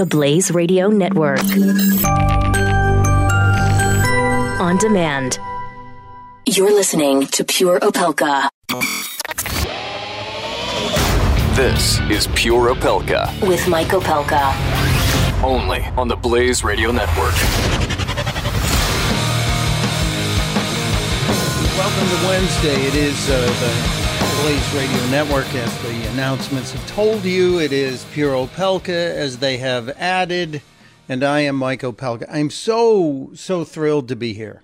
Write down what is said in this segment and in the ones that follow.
the Blaze Radio Network. On demand. You're listening to Pure Opelka. This is Pure Opelka. With Mike Opelka. Only on the Blaze Radio Network. Welcome to Wednesday. It is uh, the Blaze Radio Network, as the announcements have told you. It is Pure Opelka, as they have added, and I am Mike Opelka. I'm so, so thrilled to be here.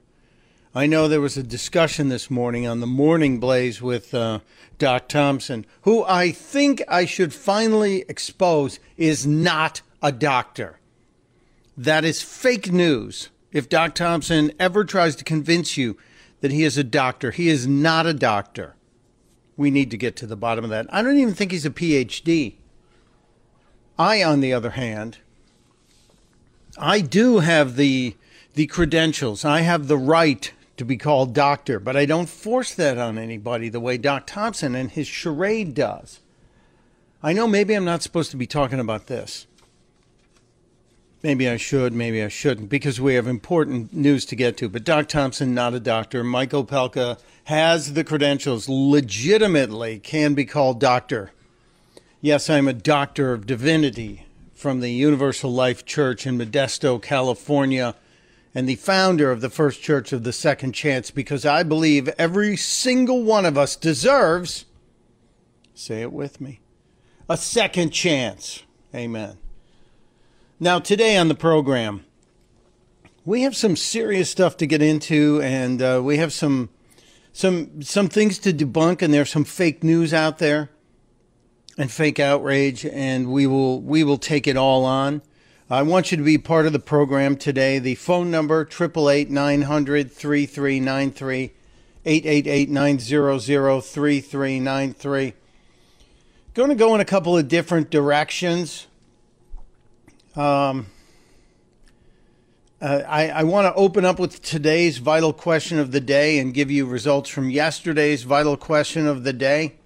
I know there was a discussion this morning on the Morning Blaze with uh, Doc Thompson, who I think I should finally expose is not a doctor. That is fake news. If Doc Thompson ever tries to convince you that he is a doctor, he is not a doctor. We need to get to the bottom of that. I don't even think he's a PhD. I, on the other hand, I do have the the credentials. I have the right to be called doctor, but I don't force that on anybody the way Doc Thompson and his charade does. I know maybe I'm not supposed to be talking about this. Maybe I should, maybe I shouldn't, because we have important news to get to. But Doc Thompson, not a doctor. Mike Opelka has the credentials, legitimately can be called doctor. Yes, I'm a doctor of divinity from the Universal Life Church in Modesto, California and the founder of the First Church of the Second Chance because I believe every single one of us deserves, say it with me, a second chance. Amen. Now, today on the program, we have some serious stuff to get into, and uh, we have some some some things to debunk, and there's some fake news out there and fake outrage, and we will we will take it all on. I want you to be part of the program today. The phone number, 888-900-3393, 888-900-3393. Going to go in a couple of different directions. Um, uh, I, I want to open up with today's vital question of the day and give you results from yesterday's vital question of the day.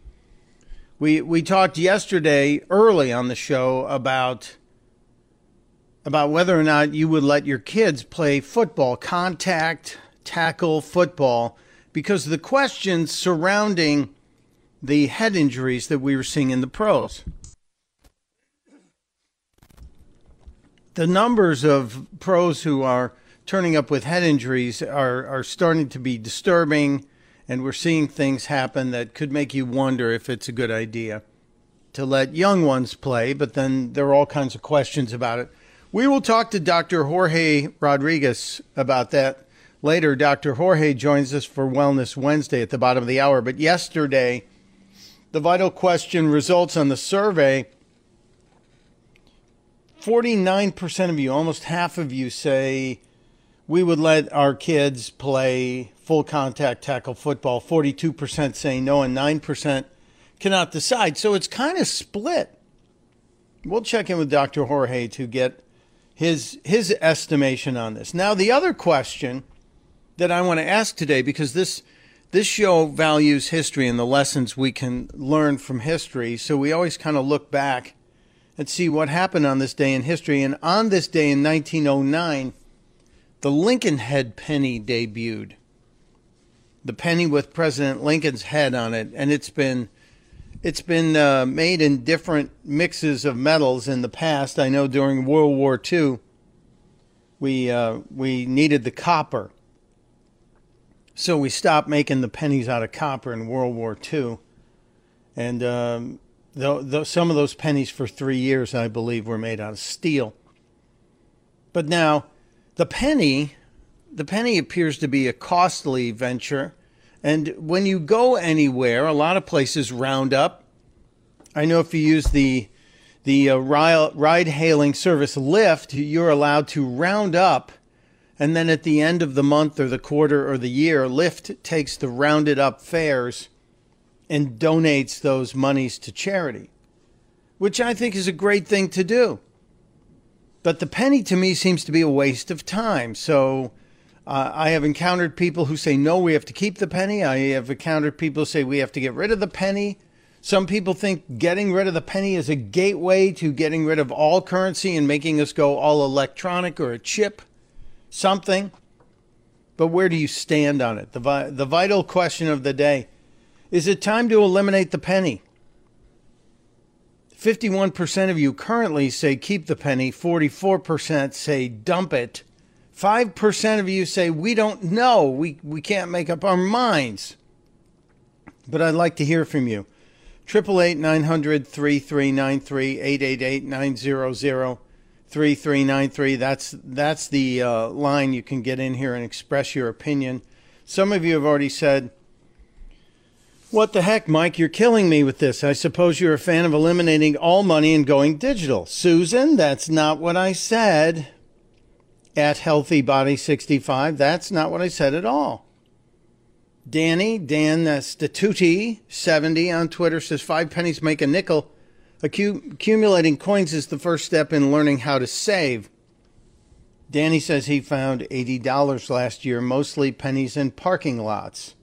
We, we talked yesterday early on the show about about whether or not you would let your kids play football, contact tackle football, because the questions surrounding the head injuries that we were seeing in the pros. The numbers of pros who are turning up with head injuries are, are starting to be disturbing, and we're seeing things happen that could make you wonder if it's a good idea to let young ones play, but then there are all kinds of questions about it. We will talk to Dr. Jorge Rodriguez about that later. Dr. Jorge joins us for Wellness Wednesday at the bottom of the hour. But yesterday, the vital question results on the survey 49% of you, almost half of you, say we would let our kids play full contact tackle football. 42% say no, and 9% cannot decide. So it's kind of split. We'll check in with Dr. Jorge to get his his estimation on this. Now, the other question that I want to ask today, because this this show values history and the lessons we can learn from history, so we always kind of look back and see what happened on this day in history. And on this day in 1909, the Lincoln head penny debuted. The penny with President Lincoln's head on it, and it's been it's been uh, made in different mixes of metals in the past. I know during World War II, we uh, we needed the copper, so we stopped making the pennies out of copper in World War II, and um, the, some of those pennies for three years, I believe, were made out of steel. But now, the penny, the penny appears to be a costly venture and when you go anywhere, a lot of places round up. I know if you use the the uh, ride hailing service Lyft, you're allowed to round up, and then at the end of the month or the quarter or the year, Lyft takes the rounded up fares and donates those monies to charity, which I think is a great thing to do. But the penny to me seems to be a waste of time. So uh, I have encountered people who say, no, we have to keep the penny. I have encountered people who say we have to get rid of the penny. Some people think getting rid of the penny is a gateway to getting rid of all currency and making us go all electronic or a chip, something. But where do you stand on it? The, vi- the vital question of the day is it time to eliminate the penny? 51% of you currently say keep the penny, 44% say dump it. 5% of you say we don't know, we, we can't make up our minds. But I'd like to hear from you. 888 900 3393 888 900 3393. That's, that's the uh, line you can get in here and express your opinion. Some of you have already said, what the heck, Mike? You're killing me with this. I suppose you're a fan of eliminating all money and going digital. Susan, that's not what I said. At Healthy Body 65, that's not what I said at all. Danny, Dan Statuti, 70 on Twitter says five pennies make a nickel. Accu- accumulating coins is the first step in learning how to save. Danny says he found $80 last year, mostly pennies in parking lots.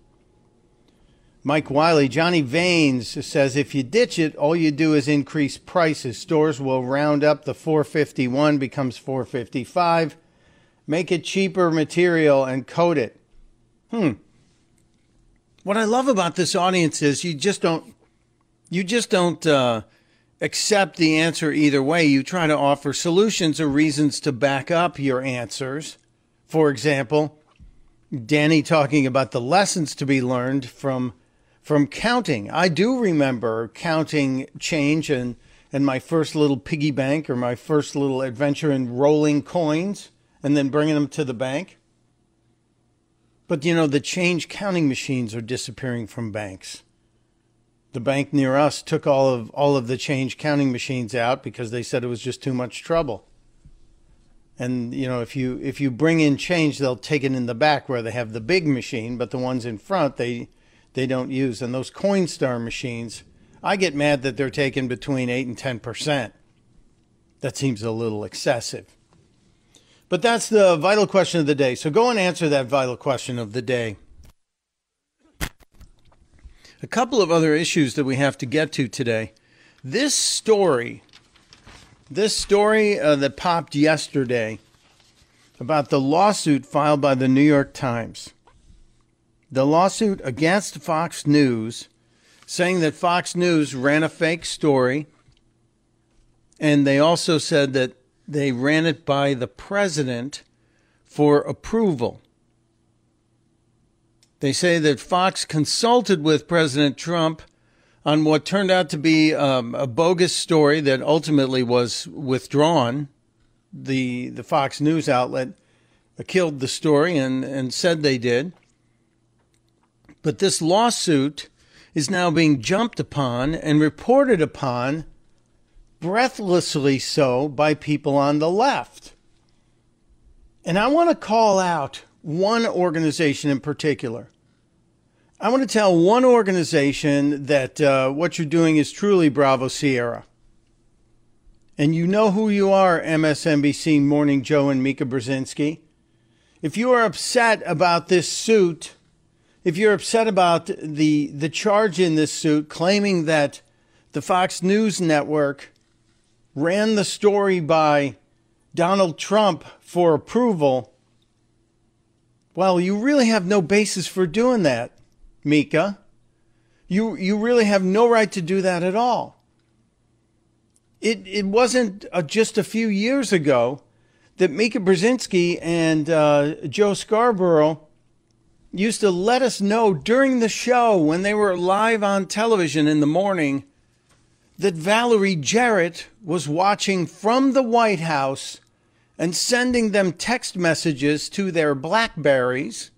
Mike Wiley, Johnny Vanes says if you ditch it, all you do is increase prices. Stores will round up the 451 becomes 455. Make it cheaper material and coat it. Hmm. What I love about this audience is you just don't you just don't uh, accept the answer either way. You try to offer solutions or reasons to back up your answers. For example, Danny talking about the lessons to be learned from from counting. I do remember counting change and, and my first little piggy bank or my first little adventure in rolling coins and then bringing them to the bank. But you know, the change counting machines are disappearing from banks. The bank near us took all of all of the change counting machines out because they said it was just too much trouble. And you know, if you if you bring in change, they'll take it in the back where they have the big machine, but the ones in front they they don't use. And those Coinstar machines, I get mad that they're taking between 8 and 10%. That seems a little excessive. But that's the vital question of the day. So go and answer that vital question of the day. A couple of other issues that we have to get to today. This story, this story uh, that popped yesterday about the lawsuit filed by the New York Times the lawsuit against Fox News, saying that Fox News ran a fake story. And they also said that they ran it by the president for approval. They say that Fox consulted with President Trump on what turned out to be um, a bogus story that ultimately was withdrawn. The, the Fox News outlet killed the story and, and said they did. But this lawsuit is now being jumped upon and reported upon, breathlessly so, by people on the left. And I want to call out one organization in particular. I want to tell one organization that uh, what you're doing is truly Bravo Sierra. And you know who you are, MSNBC Morning Joe and Mika Brzezinski. If you are upset about this suit, if you're upset about the the charge in this suit claiming that the Fox News network ran the story by Donald Trump for approval, well, you really have no basis for doing that, Mika. You you really have no right to do that at all. It it wasn't uh, just a few years ago that Mika Brzezinski and uh, Joe Scarborough used to let us know during the show when they were live on television in the morning that Valerie Jarrett was watching from the White House and sending them text messages to their Blackberries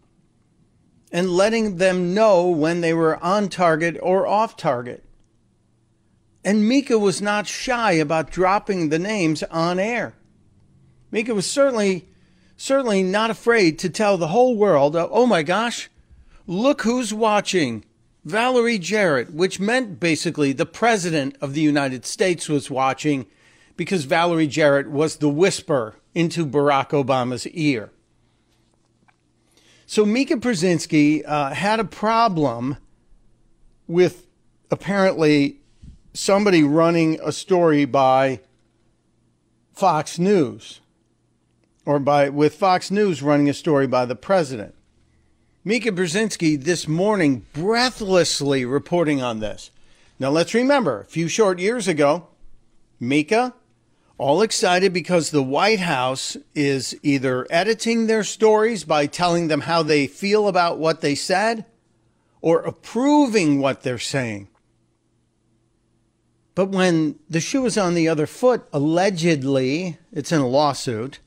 and letting them know when they were on target or off target. And Mika was not shy about dropping the names on air. Mika was certainly certainly not afraid to tell the whole world, uh, oh my gosh, look who's watching. Valerie Jarrett, which meant basically the President of the United States was watching because Valerie Jarrett was the whisper into Barack Obama's ear. So Mika Brzezinski uh, had a problem with apparently somebody running a story by Fox News or by with Fox News running a story by the president. Mika Brzezinski this morning breathlessly reporting on this. Now let's remember, a few short years ago, Mika all excited because the White House is either editing their stories by telling them how they feel about what they said or approving what they're saying. But when the shoe is on the other foot, allegedly, it's in a lawsuit.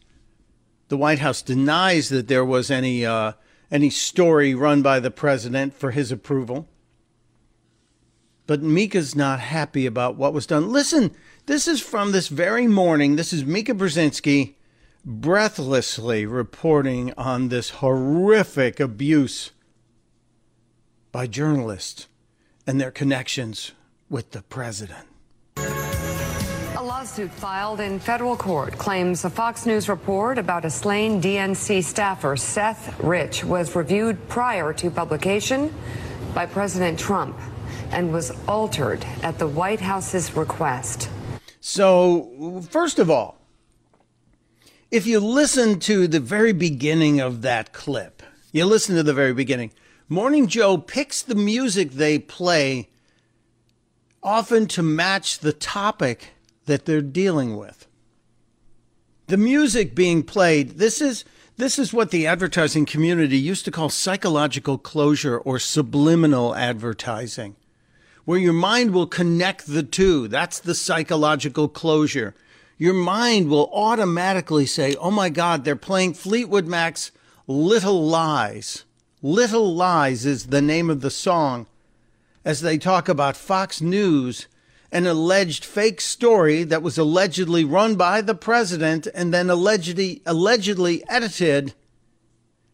The White House denies that there was any uh, any story run by the president for his approval. But Mika's not happy about what was done. Listen, this is from this very morning. This is Mika Brzezinski breathlessly reporting on this horrific abuse by journalists and their connections with the president. Lawsuit filed in federal court claims a Fox News report about a slain DNC staffer, Seth Rich, was reviewed prior to publication by President Trump and was altered at the White House's request. So, first of all, if you listen to the very beginning of that clip, you listen to the very beginning, Morning Joe picks the music they play often to match the topic that they're dealing with. The music being played, this is this is what the advertising community used to call psychological closure or subliminal advertising where your mind will connect the two. That's the psychological closure. Your mind will automatically say, oh my God, they're playing Fleetwood Mac's Little Lies. Little Lies is the name of the song as they talk about Fox News, an alleged fake story that was allegedly run by the president and then allegedly, allegedly edited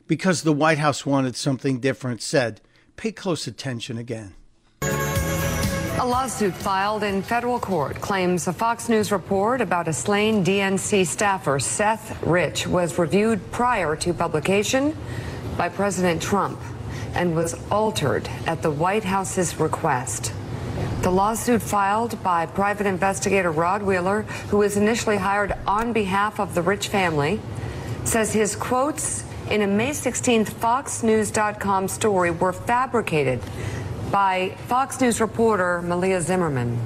because the White House wanted something different said. Pay close attention again. A lawsuit filed in federal court claims a Fox News report about a slain DNC staffer, Seth Rich, was reviewed prior to publication by President Trump and was altered at the White House's request. The lawsuit filed by private investigator Rod Wheeler, who was initially hired on behalf of the Rich family, says his quotes in a May 16th FoxNews.com story were fabricated by Fox News reporter Malia Zimmerman.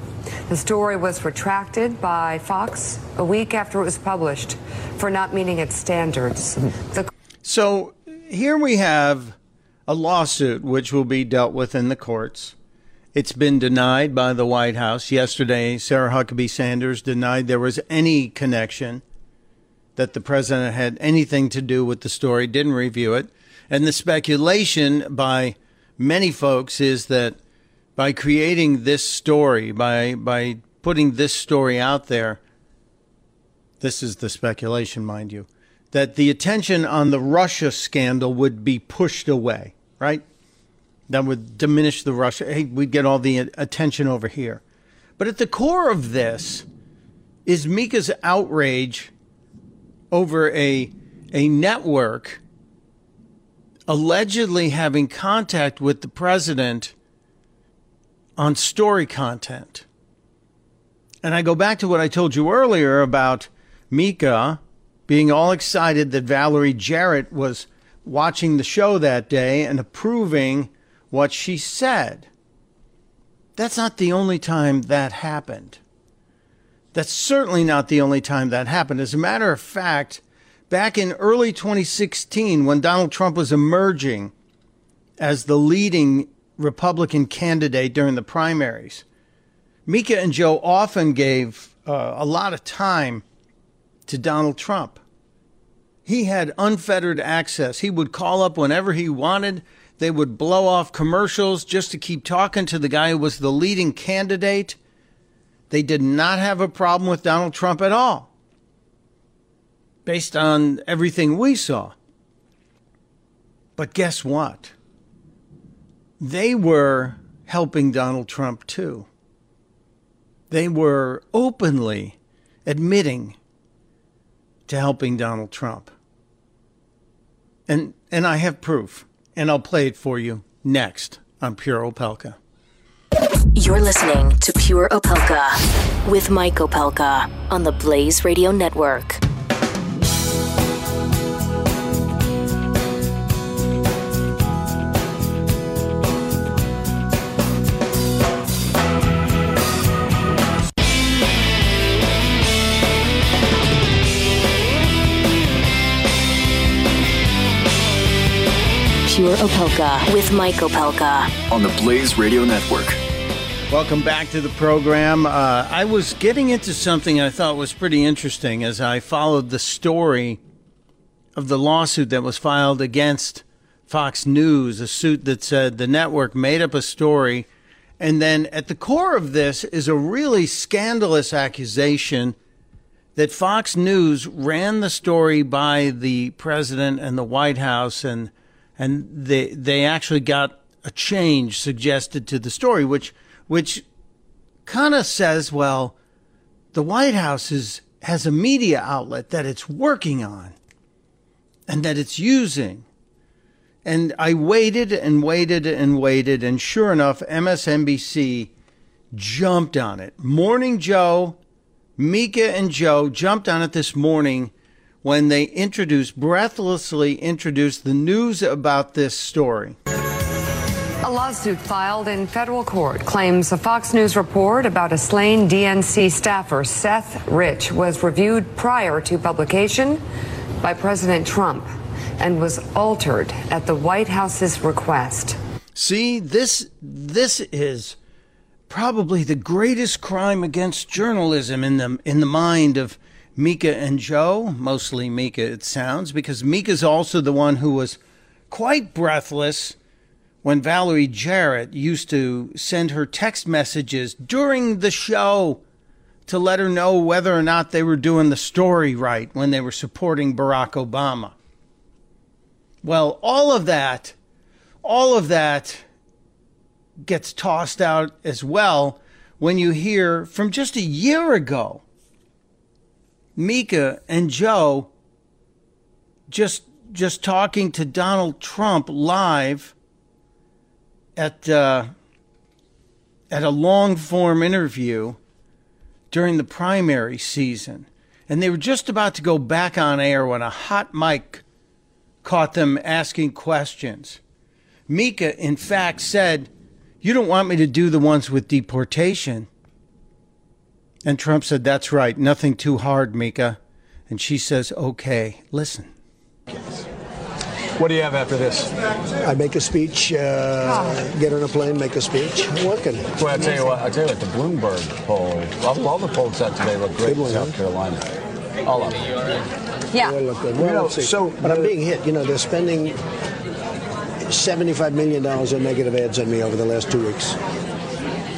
The story was retracted by Fox a week after it was published for not meeting its standards. The- so here we have a lawsuit which will be dealt with in the courts. It's been denied by the White House. Yesterday, Sarah Huckabee Sanders denied there was any connection, that the president had anything to do with the story, didn't review it. And the speculation by many folks is that by creating this story, by by putting this story out there, this is the speculation, mind you, that the attention on the Russia scandal would be pushed away, right? That would diminish the Russia. Hey, we'd get all the attention over here. But at the core of this is Mika's outrage over a a network allegedly having contact with the president on story content. And I go back to what I told you earlier about Mika being all excited that Valerie Jarrett was watching the show that day and approving what she said. That's not the only time that happened. That's certainly not the only time that happened. As a matter of fact, back in early 2016, when Donald Trump was emerging as the leading Republican candidate during the primaries, Mika and Joe often gave uh, a lot of time to Donald Trump. He had unfettered access. He would call up whenever he wanted. They would blow off commercials just to keep talking to the guy who was the leading candidate. They did not have a problem with Donald Trump at all based on everything we saw. But guess what? They were helping Donald Trump too. They were openly admitting to helping Donald Trump. And and I have proof, and I'll play it for you next on Pure Opelka. You're listening to Pure Opelka with Mike Opelka on the Blaze Radio Network. Pure Opelka with Mike Opelka. On the Blaze Radio Network. Welcome back to the program. Uh, I was getting into something I thought was pretty interesting as I followed the story of the lawsuit that was filed against Fox News, a suit that said the network made up a story. And then at the core of this is a really scandalous accusation that Fox News ran the story by the president and the White House and and they they actually got a change suggested to the story, which which kind of says, well, the White House is has a media outlet that it's working on and that it's using. And I waited and waited and waited, and sure enough, MSNBC jumped on it. Morning Joe, Mika and Joe jumped on it this morning when they introduced, breathlessly introduced the news about this story. A lawsuit filed in federal court claims a Fox News report about a slain DNC staffer, Seth Rich, was reviewed prior to publication by President Trump and was altered at the White House's request. See, this this is probably the greatest crime against journalism in the in the mind of Mika and Joe, mostly Mika, it sounds, because Mika's also the one who was quite breathless when Valerie Jarrett used to send her text messages during the show to let her know whether or not they were doing the story right when they were supporting Barack Obama. Well, all of that, all of that gets tossed out as well when you hear from just a year ago Mika and Joe just just talking to Donald Trump live at uh, at a long form interview during the primary season, and they were just about to go back on air when a hot mic caught them asking questions. Mika, in fact, said, "You don't want me to do the ones with deportation." And Trump said, That's right, nothing too hard, Mika. And she says, Okay, listen. What do you have after this? I make a speech, uh, get on a plane, make a speech. I'm working. Well, I tell you what, I tell you what, the Bloomberg poll, all, all the polls out today look great in South Carolina. All of them. Yeah. They look good. Well, You know, let's so but I'm being hit. You know, they're spending $75 million in negative ads on me over the last two weeks.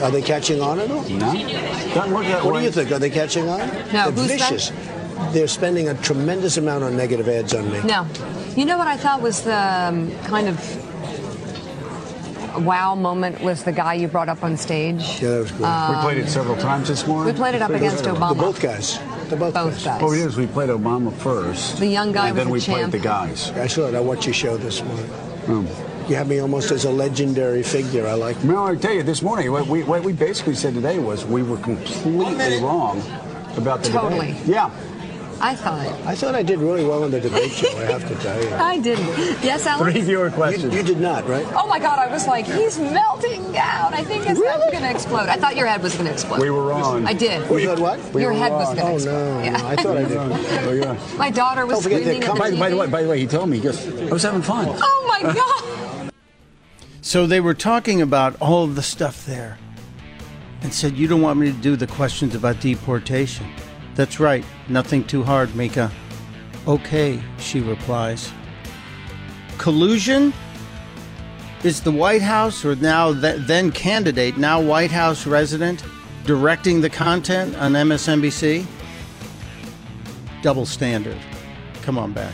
Are they catching on at all? No? Doesn't look that What way. do you think? Are they catching on? No, They're who's that? vicious. They're spending a tremendous amount on negative ads on me. No. You know what I thought was the um, kind of wow moment was the guy you brought up on stage. Yeah, that was good. we played it several times this morning. We played it up against They're Obama. both guys. They're both, Both guys. What we did is we played Obama first. The young guy and was then a we champ. played the guys. I saw it. I watched your show this morning. Um, You have me almost as a legendary figure. I like no, I tell you, this morning, what we, what we basically said today was we were completely wrong about the debate. Totally. debate. Yeah. I thought. I thought I did really well in the debate show, I have to tell you. I didn't. Yes, Alex? Three viewer You, questions. you did not, right? Oh my God, I was like, he's melting down. I think his head's going to explode. I thought your head was going to explode. we were wrong. I did. We had what? We your were head was wrong. going to Oh, explode. no. Yeah. no, I thought I did. Oh, yeah. My daughter was Don't forget screaming they're at the By, TV. by the way, by the way, he told me, he goes, I was having fun. Oh my God. So they were talking about all the stuff there and said, You don't want me to do the questions about deportation. That's right, nothing too hard, Mika. Okay, she replies. Collusion? Is the White House, or now th- then candidate, now White House resident, directing the content on MSNBC? Double standard. Come on back.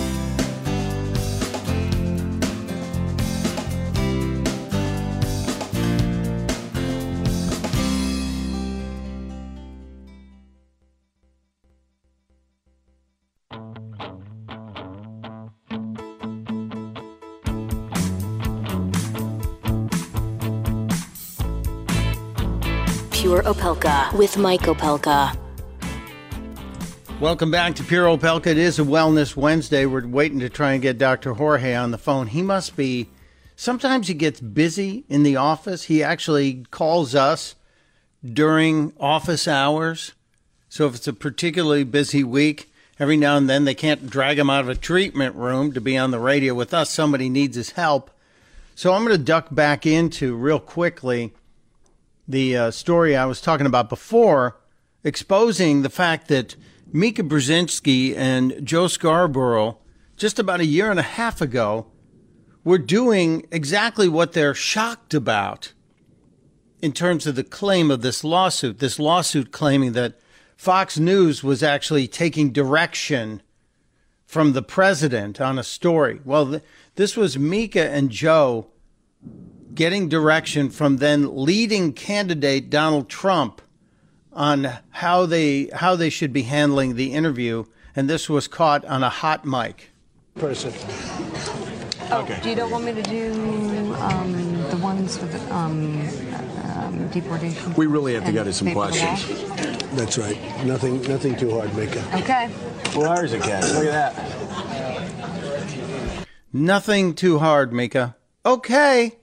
Pure Opelka with Mike Opelka. Welcome back to Pure Opelka. It is a Wellness Wednesday. We're waiting to try and get Dr. Jorge on the phone. He must be, sometimes he gets busy in the office. He actually calls us during office hours. So if it's a particularly busy week, every now and then they can't drag him out of a treatment room to be on the radio with us. Somebody needs his help. So I'm going to duck back into real quickly the uh, story I was talking about before, exposing the fact that Mika Brzezinski and Joe Scarborough, just about a year and a half ago, were doing exactly what they're shocked about in terms of the claim of this lawsuit. This lawsuit claiming that Fox News was actually taking direction from the president on a story. Well, th- this was Mika and Joe getting direction from then leading candidate Donald Trump on how they how they should be handling the interview, and this was caught on a hot mic. Person. Oh, do you don't want me to do um, the ones with the um, um, deportation? We really have to and get to some pay for the questions. wall? That's right. Nothing, nothing too hard, Mika. Okay. Where is it, Ken? Look at that. Nothing too hard, Mika. Okay.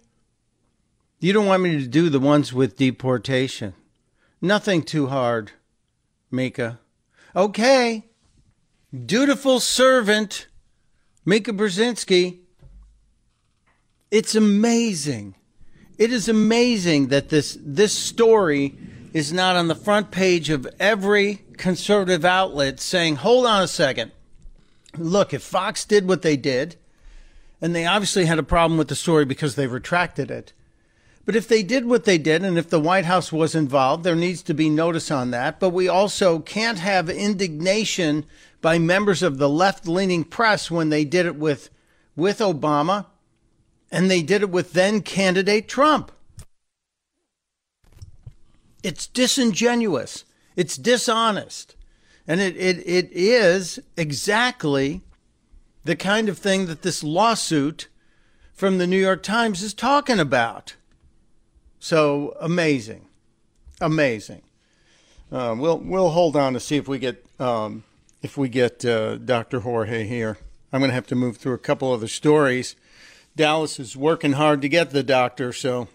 You don't want me to do the ones with deportation. Nothing too hard, Mika. Okay. Dutiful servant, Mika Brzezinski. It's amazing. It is amazing that this this story is not on the front page of every conservative outlet saying, "Hold on a second. Look, if Fox did what they did, and they obviously had a problem with the story because they retracted it. But if they did what they did, and if the White House was involved, there needs to be notice on that. But we also can't have indignation by members of the left leaning press when they did it with, with Obama and they did it with then candidate Trump. It's disingenuous, it's dishonest. And it, it, it is exactly the kind of thing that this lawsuit from the New York Times is talking about. So amazing, amazing. Uh, we'll we'll hold on to see if we get um, if we get uh, Dr. Jorge here. I'm going to have to move through a couple other stories. Dallas is working hard to get the doctor, so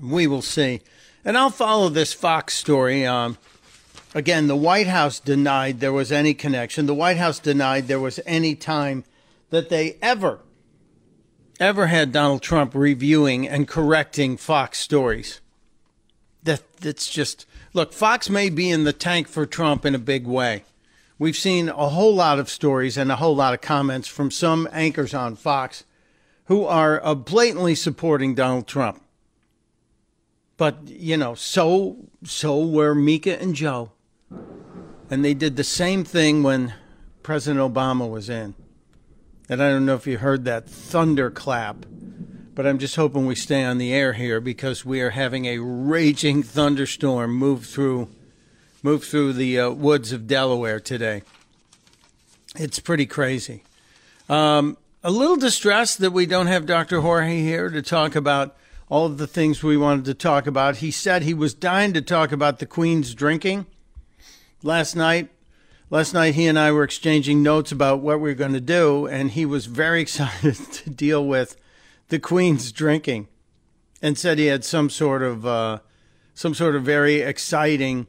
we will see. And I'll follow this Fox story. Um, again, the White House denied there was any connection. The White House denied there was any time that they ever ever had Donald Trump reviewing and correcting Fox stories. That that's just look, Fox may be in the tank for Trump in a big way. We've seen a whole lot of stories and a whole lot of comments from some anchors on Fox who are uh, blatantly supporting Donald Trump. But, you know, so so were Mika and Joe. And they did the same thing when President Obama was in. And I don't know if you heard that thunderclap, but I'm just hoping we stay on the air here because we are having a raging thunderstorm move through move through the uh, woods of Delaware today. It's pretty crazy. Um, a little distressed that we don't have Dr. Jorge here to talk about all of the things we wanted to talk about. He said he was dying to talk about the Queen's drinking last night. Last night, he and I were exchanging notes about what we were going to do, and he was very excited to deal with the Queen's drinking, and said he had some sort of uh, some sort of very exciting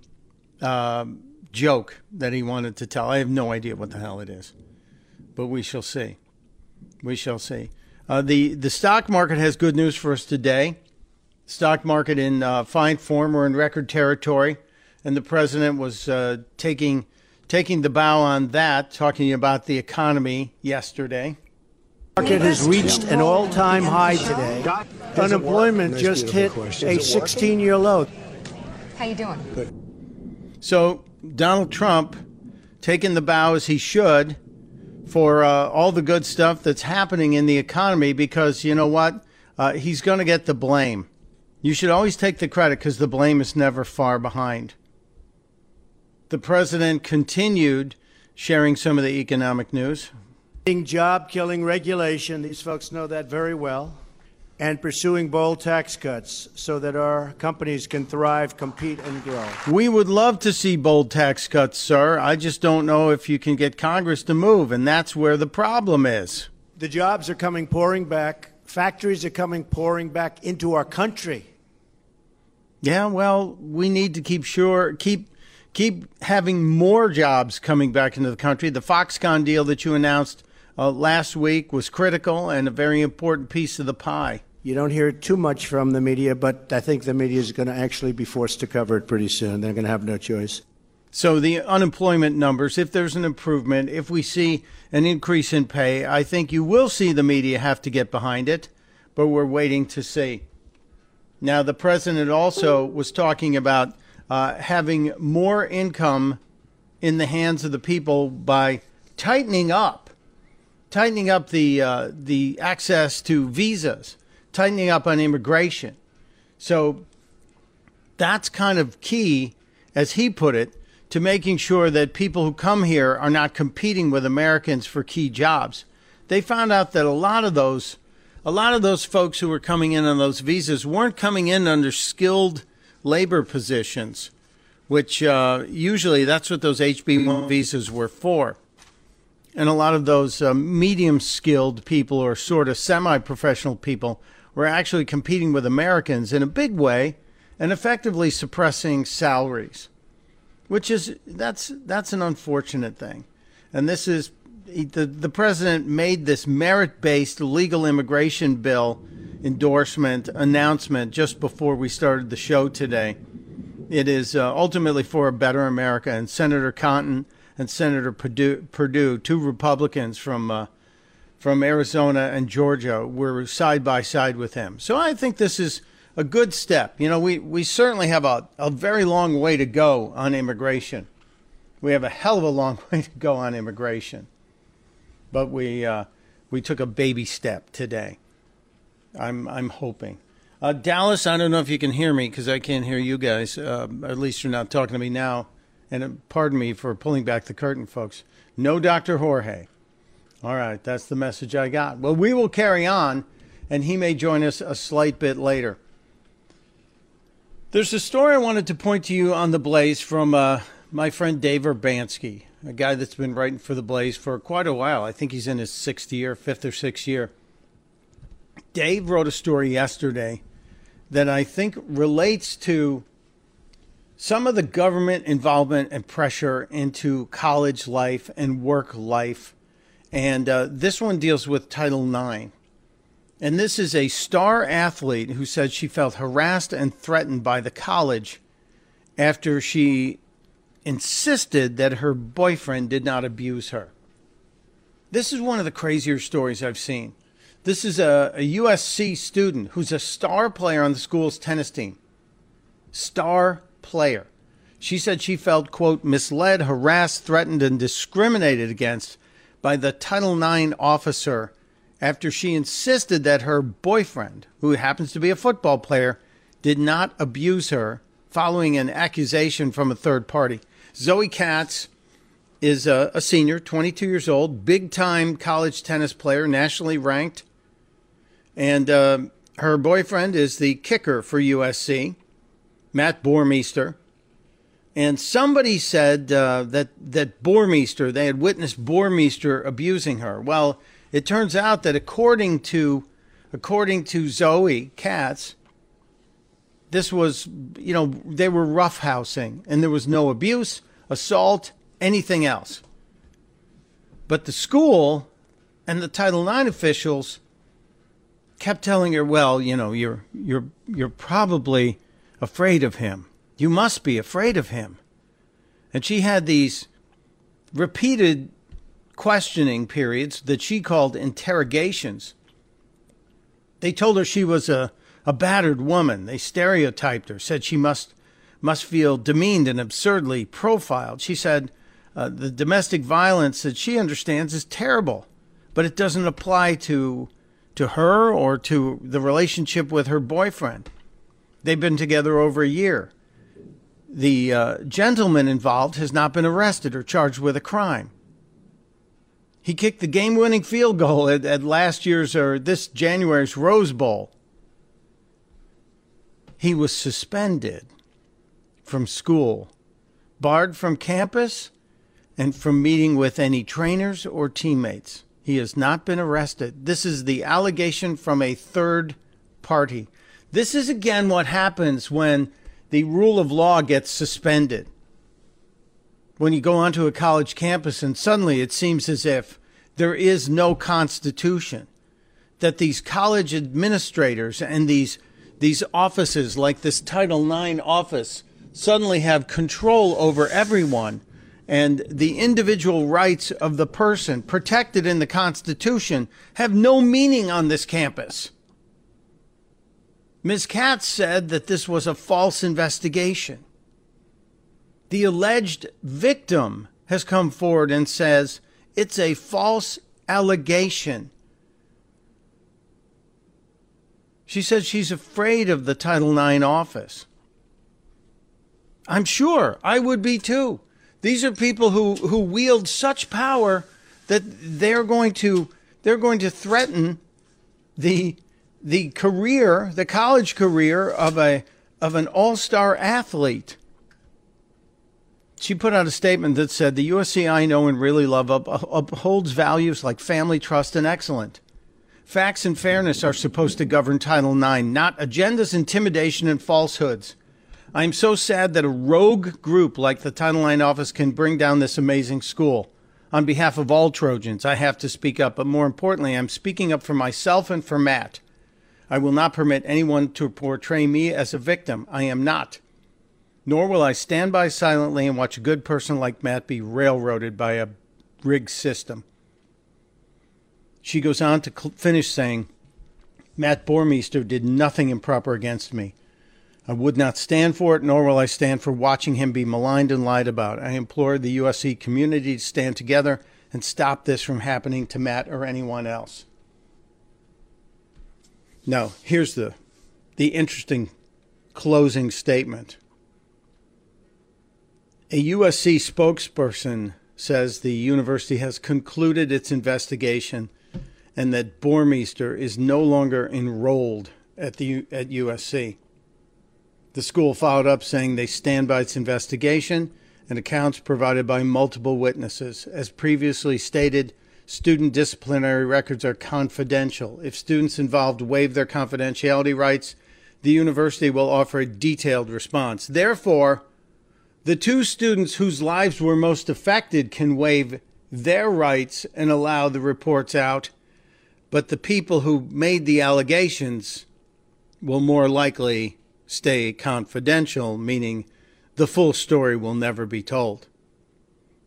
uh, joke that he wanted to tell. I have no idea what the hell it is, but we shall see. We shall see. Uh, the the stock market has good news for us today. Stock market in uh, fine form. We're in record territory, and the president was uh, taking taking the bow on that, talking about the economy yesterday. market has reached an all-time high today. Unemployment just hit a 16-year low. How you doing? So Donald Trump taking the bow as he should for uh, all the good stuff that's happening in the economy because you know what? Uh, he's going to get the blame. You should always take the credit because the blame is never far behind. The president continued sharing some of the economic news. Job killing regulation. These folks know that very well. and pursuing bold tax cuts so that our companies can thrive, compete, and grow. We would love to see bold tax cuts, sir. I just don't know if you can get Congress to move, and that's where the problem is. The jobs are coming pouring back, factories are coming pouring back into our country. Yeah, well, we need to keep sure keep keep having more jobs coming back into the country. The Foxconn deal that you announced uh, last week was critical and a very important piece of the pie. You don't hear it too much from the media, but I think the media is going to actually be forced to cover it pretty soon. They're going to have no choice. So the unemployment numbers, if there's an improvement, if we see an increase in pay, I think you will see the media have to get behind it, but we're waiting to see. Now, the president also was talking about uh, having more income in the hands of the people by tightening up, tightening up the uh, the access to visas, tightening up on immigration. So that's kind of key, as he put it, to making sure that people who come here are not competing with Americans for key jobs. They found out that a lot of those a lot of those folks who were coming in on those visas weren't coming in under skilled labor positions, which uh, usually that's what those HB1 visas were for. And a lot of those uh, medium skilled people or sort of semi professional people were actually competing with Americans in a big way and effectively suppressing salaries, which is that's that's an unfortunate thing. And this is the, the president made this merit based legal immigration bill endorsement announcement just before we started the show today. It is uh, ultimately for a better America, and Senator Cotton and Senator Perdue, two Republicans from uh, from Arizona and Georgia, were side by side with him. So I think this is a good step. You know, we, we certainly have a, a very long way to go on immigration. We have a hell of a long way to go on immigration but we uh, we took a baby step today. I'm I'm hoping. Uh, Dallas, I don't know if you can hear me because I can't hear you guys. Uh, at least you're not talking to me now. And uh, pardon me for pulling back the curtain, folks. No Dr. Jorge. All right, that's the message I got. Well, we will carry on, and he may join us a slight bit later. There's a story I wanted to point to you on the Blaze from uh, my friend Dave Urbanski a guy that's been writing for the Blaze for quite a while. I think he's in his sixth year, fifth or sixth year. Dave wrote a story yesterday that I think relates to some of the government involvement and pressure into college life and work life. And uh, this one deals with Title IX. And this is a star athlete who said she felt harassed and threatened by the college after she insisted that her boyfriend did not abuse her. This is one of the crazier stories I've seen. This is a, a, USC student who's a star player on the school's tennis team. Star player. She said she felt, quote, misled, harassed, threatened, and discriminated against by the Title IX officer after she insisted that her boyfriend, who happens to be a football player, did not abuse her following an accusation from a third party. Zoe Katz is a, a senior, 22 years old, big time college tennis player, nationally ranked. And uh, her boyfriend is the kicker for USC, Matt Boermeester. And somebody said uh, that that Boermeester, they had witnessed Boermeester abusing her. Well, it turns out that according to according to Zoe Katz, this was, you know, they were roughhousing and there was no abuse, assault, anything else. But the school and the Title IX officials kept telling her, well, you know, you're, you're, you're probably afraid of him. You must be afraid of him. And she had these repeated questioning periods that she called interrogations. They told her she was a a battered woman. They stereotyped her, said she must must feel demeaned and absurdly profiled. She said uh, the domestic violence that she understands is terrible, but it doesn't apply to to her or to the relationship with her boyfriend. They've been together over a year. The uh, gentleman involved has not been arrested or charged with a crime. He kicked the game winning field goal at, at last year's or this January's Rose Bowl he was suspended from school, barred from campus, and from meeting with any trainers or teammates. He has not been arrested. This is the allegation from a third party. This is again what happens when the rule of law gets suspended. When you go onto a college campus and suddenly it seems as if there is no constitution, that these college administrators and these these offices like this Title IX office suddenly have control over everyone and the individual rights of the person protected in the Constitution have no meaning on this campus. Ms. Katz said that this was a false investigation. The alleged victim has come forward and says it's a false allegation. She says she's afraid of the Title IX office. I'm sure I would be too. These are people who, who wield such power that they're going to they're going to threaten the the career, the college career of a of an all-star athlete. She put out a statement that said the USC I know and really love up, upholds values like family, trust, and excellence. Facts and fairness are supposed to govern Title IX, not agendas, intimidation, and falsehoods. I am so sad that a rogue group like the Title IX office can bring down this amazing school. On behalf of all Trojans, I have to speak up, but more importantly, I'm speaking up for myself and for Matt. I will not permit anyone to portray me as a victim. I am not. Nor will I stand by silently and watch a good person like Matt be railroaded by a rigged system. She goes on to finish saying, Matt Boermeester did nothing improper against me. I would not stand for it, nor will I stand for watching him be maligned and lied about. I implore the USC community to stand together and stop this from happening to Matt or anyone else. Now, here's the the interesting closing statement. A USC spokesperson says the university has concluded its investigation and that Boermeester is no longer enrolled at the at USC. The school followed up saying they stand by its investigation and accounts provided by multiple witnesses. As previously stated, student disciplinary records are confidential. If students involved waive their confidentiality rights, the university will offer a detailed response. Therefore, the two students whose lives were most affected can waive their rights and allow the reports out, but the people who made the allegations will more likely stay confidential, meaning the full story will never be told.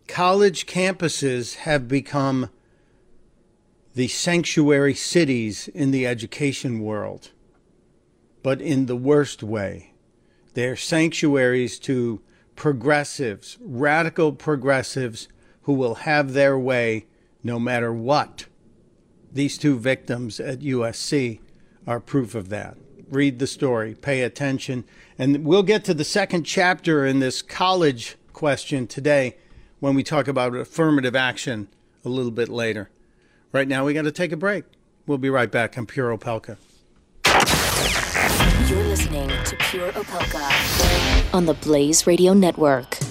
College campuses have become the sanctuary cities in the education world, but in the worst way. They're sanctuaries to progressives, radical progressives who will have their way no matter what. These two victims at USC are proof of that. Read the story, pay attention, and we'll get to the second chapter in this college question today when we talk about affirmative action a little bit later. Right now, we got to take a break. We'll be right back. I'm Pure Opelka. You're listening to Pure Opelka on the Blaze Radio Network.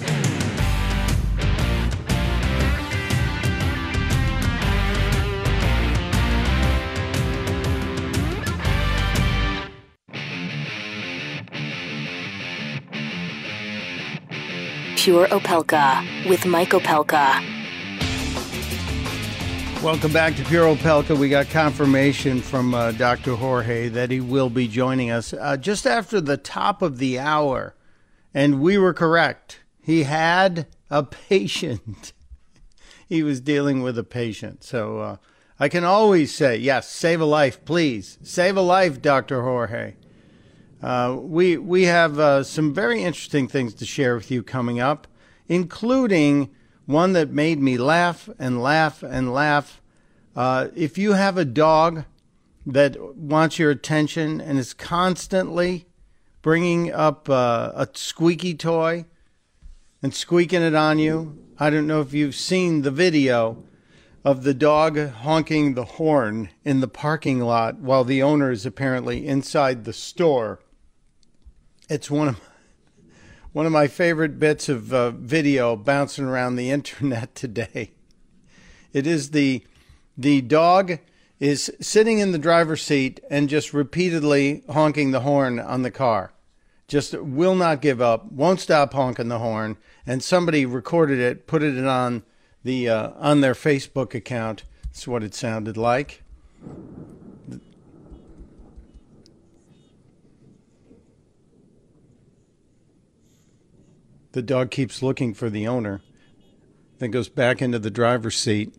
Pure Opelka with Mike Opelka. Welcome back to Pure Opelka. We got confirmation from uh, Dr. Jorge that he will be joining us uh, just after the top of the hour. And we were correct. He had a patient. he was dealing with a patient. So uh, I can always say, yes, save a life, please. Save a life, Dr. Jorge. Uh, we we have uh, some very interesting things to share with you coming up, including one that made me laugh and laugh and laugh. Uh, if you have a dog that wants your attention and is constantly bringing up uh, a squeaky toy and squeaking it on you, I don't know if you've seen the video of the dog honking the horn in the parking lot while the owner is apparently inside the store It's one of one of my favorite bits of uh, video bouncing around the internet today. It is the the dog is sitting in the driver's seat and just repeatedly honking the horn on the car. Just will not give up, won't stop honking the horn, and somebody recorded it, put it on the uh, on their Facebook account. That's what it sounded like. The dog keeps looking for the owner, then goes back into the driver's seat.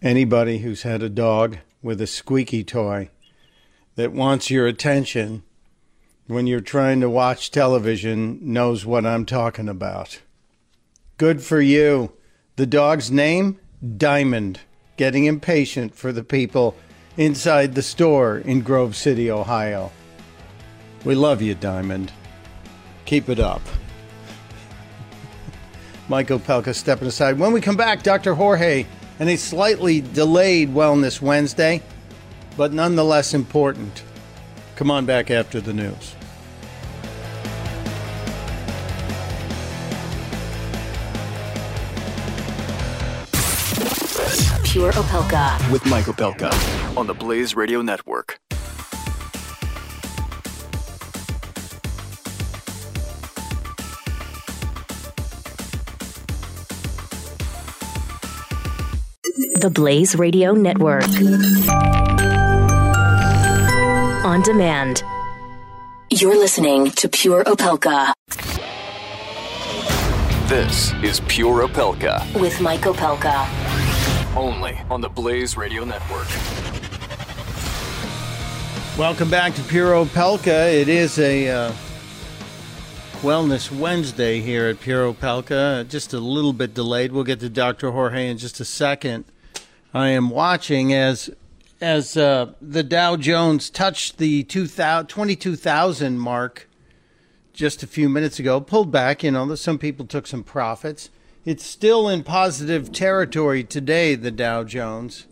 Anybody who's had a dog with a squeaky toy that wants your attention when you're trying to watch television knows what I'm talking about. Good for you. The dog's name? Diamond. Getting impatient for the people inside the store in Grove City, Ohio. We love you, Diamond. Keep it up. Mike Opelka stepping aside. When we come back, Dr. Jorge and a slightly delayed Wellness Wednesday, but nonetheless important. Come on back after the news. Pure Opelka. With Mike Opelka on the Blaze Radio Network. The Blaze Radio Network. On demand. You're listening to Pure Opelka This is Pure Opelka, with Mike Opelka. Only on the Blaze Radio Network. Welcome back to Pure Opelka. It is a uh, Wellness Wednesday here at Pure Opelka. Just a little bit delayed. We'll get to Dr. Jorge in just a second. I am watching as as uh, the Dow Jones touched the 2000 22,000 mark just a few minutes ago, pulled back. You know, some people took some profits. It's still in positive territory today, the Dow Jones.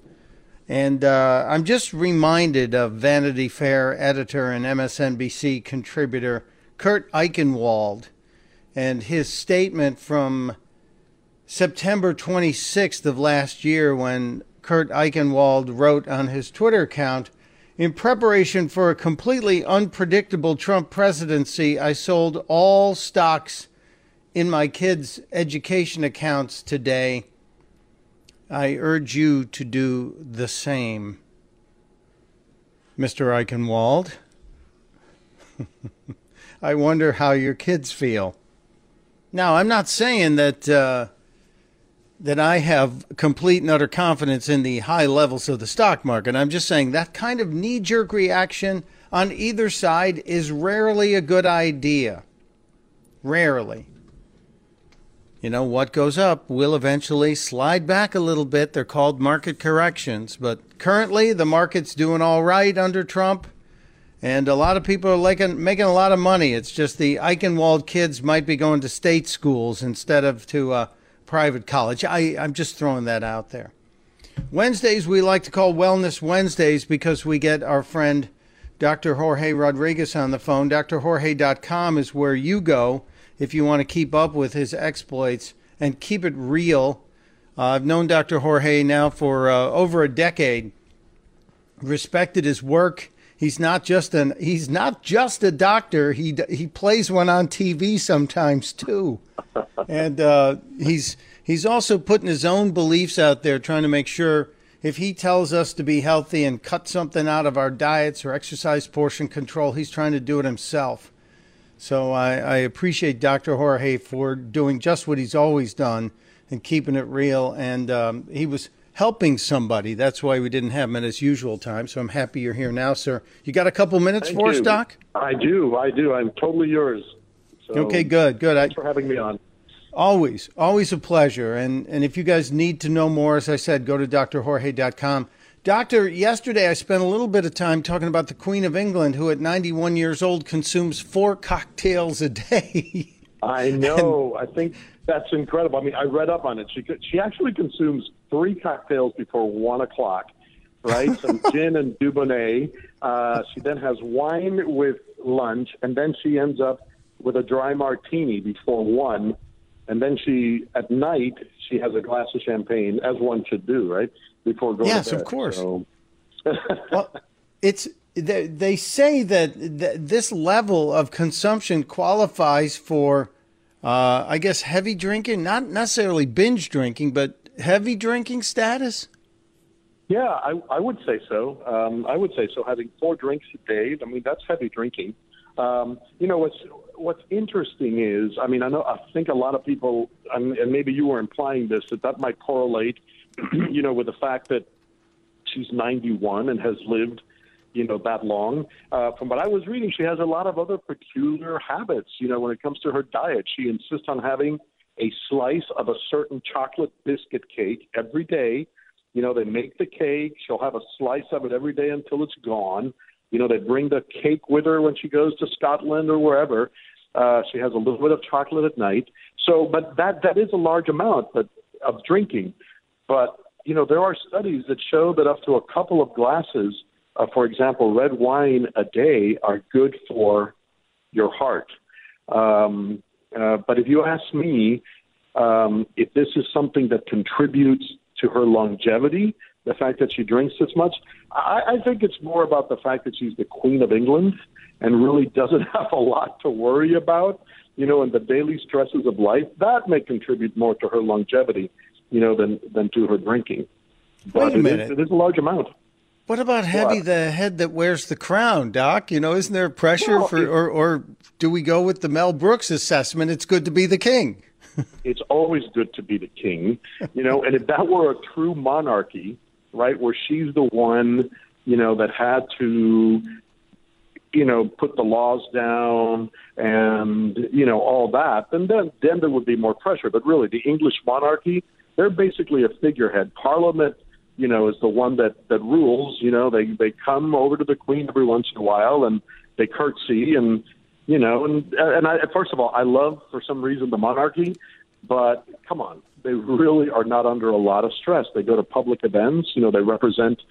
And uh, I'm just reminded of Vanity Fair editor and MSNBC contributor Kurt Eichenwald and his statement from September 26th of last year when Kurt Eichenwald wrote on his Twitter account In preparation for a completely unpredictable Trump presidency, I sold all stocks in my kids' education accounts today. I urge you to do the same. Mr. Eichenwald, I wonder how your kids feel. Now, I'm not saying that uh, that I have complete and utter confidence in the high levels of the stock market. I'm just saying that kind of knee jerk reaction on either side is rarely a good idea. Rarely. You know, what goes up will eventually slide back a little bit. They're called market corrections. But currently, the market's doing all right under Trump. And a lot of people are making, making a lot of money. It's just the Eichenwald kids might be going to state schools instead of to uh, private college. I, I'm just throwing that out there. Wednesdays, we like to call Wellness Wednesdays because we get our friend Dr. Jorge Rodriguez on the phone. DrJorge.com is where you go if you want to keep up with his exploits and keep it real. Uh, I've known Dr. Jorge now for uh, over a decade. Respected his work. He's not just an he's not just a doctor. He he plays one on TV sometimes too, and uh, he's he's also putting his own beliefs out there, trying to make sure if he tells us to be healthy and cut something out of our diets or exercise portion control, he's trying to do it himself. So I, I appreciate Dr. Jorge for doing just what he's always done and keeping it real. And um, he was helping somebody. That's why we didn't have him at his usual time. So I'm happy you're here now, sir. You got a couple minutes Thank for us. Doc? I do. I do. I'm totally yours. So, Okay, good, good. I, Thanks for having me on. Always, always a pleasure. And and if you guys need to know more, as I said, go to drjorge.com. Doctor, yesterday I spent a little bit of time talking about the Queen of England, who at 91 years old consumes four cocktails a day. I know. I think that's incredible. I mean, I read up on it. She she actually consumes three cocktails before one o'clock, right? Some gin and Dubonnet. Uh, she then has wine with lunch, and then she ends up with a dry martini before one, and then she at night she has a glass of champagne, as one should do, right? Before going Yes, to bed. of course. So, well, it's they, they say that th- this level of consumption qualifies for, uh, I guess, heavy drinking, not necessarily binge drinking, but heavy drinking status. Yeah, I, I would say so. Um, I would say so. Having four drinks a day, I mean, that's heavy drinking. Um, you know, what's what's interesting is, I mean, I know I think a lot of people, and and maybe you were implying this, that that might correlate, you know, with the fact that she's 91 and has lived, you know, that long. Uh, from what I was reading, she has a lot of other peculiar habits. You know, when it comes to her diet, she insists on having a slice of a certain chocolate biscuit cake every day. You know, they make the cake. She'll have a slice of it every day until it's gone. You know, they bring the cake with her when she goes to Scotland or wherever. Uh, she has a little bit of chocolate at night. So, but that that is a large amount but, of drinking. But you know, there are studies that show that up to a couple of glasses, uh, for example, red wine a day, are good for your heart. Um, uh, but if you ask me, um, if this is something that contributes to her longevity, the fact that she drinks this much, I, I think it's more about the fact that she's the Queen of England and really doesn't have a lot to worry about, you know, in the daily stresses of life. That may contribute more to her longevity, you know, than than to her drinking. But Wait a minute. it is a large amount. What about heavy the head that wears the crown, Doc? You know, isn't there pressure Well, for, it- or, or do we go with the Mel Brooks assessment? It's good to be the king. it's always good to be the king, you know. And if that were a true monarchy, right, where she's the one, you know, that had to, you know, put the laws down and you know all that, then then then there would be more pressure. But really, the English monarchy, they're basically a figurehead. Parliament, you know, is the one that that rules. You know, they they come over to the Queen every once in a while and they curtsy and you know, and and I first of all, I love for some reason the monarchy, but come on, they really are not under a lot of stress. They go to public events, you know, they represent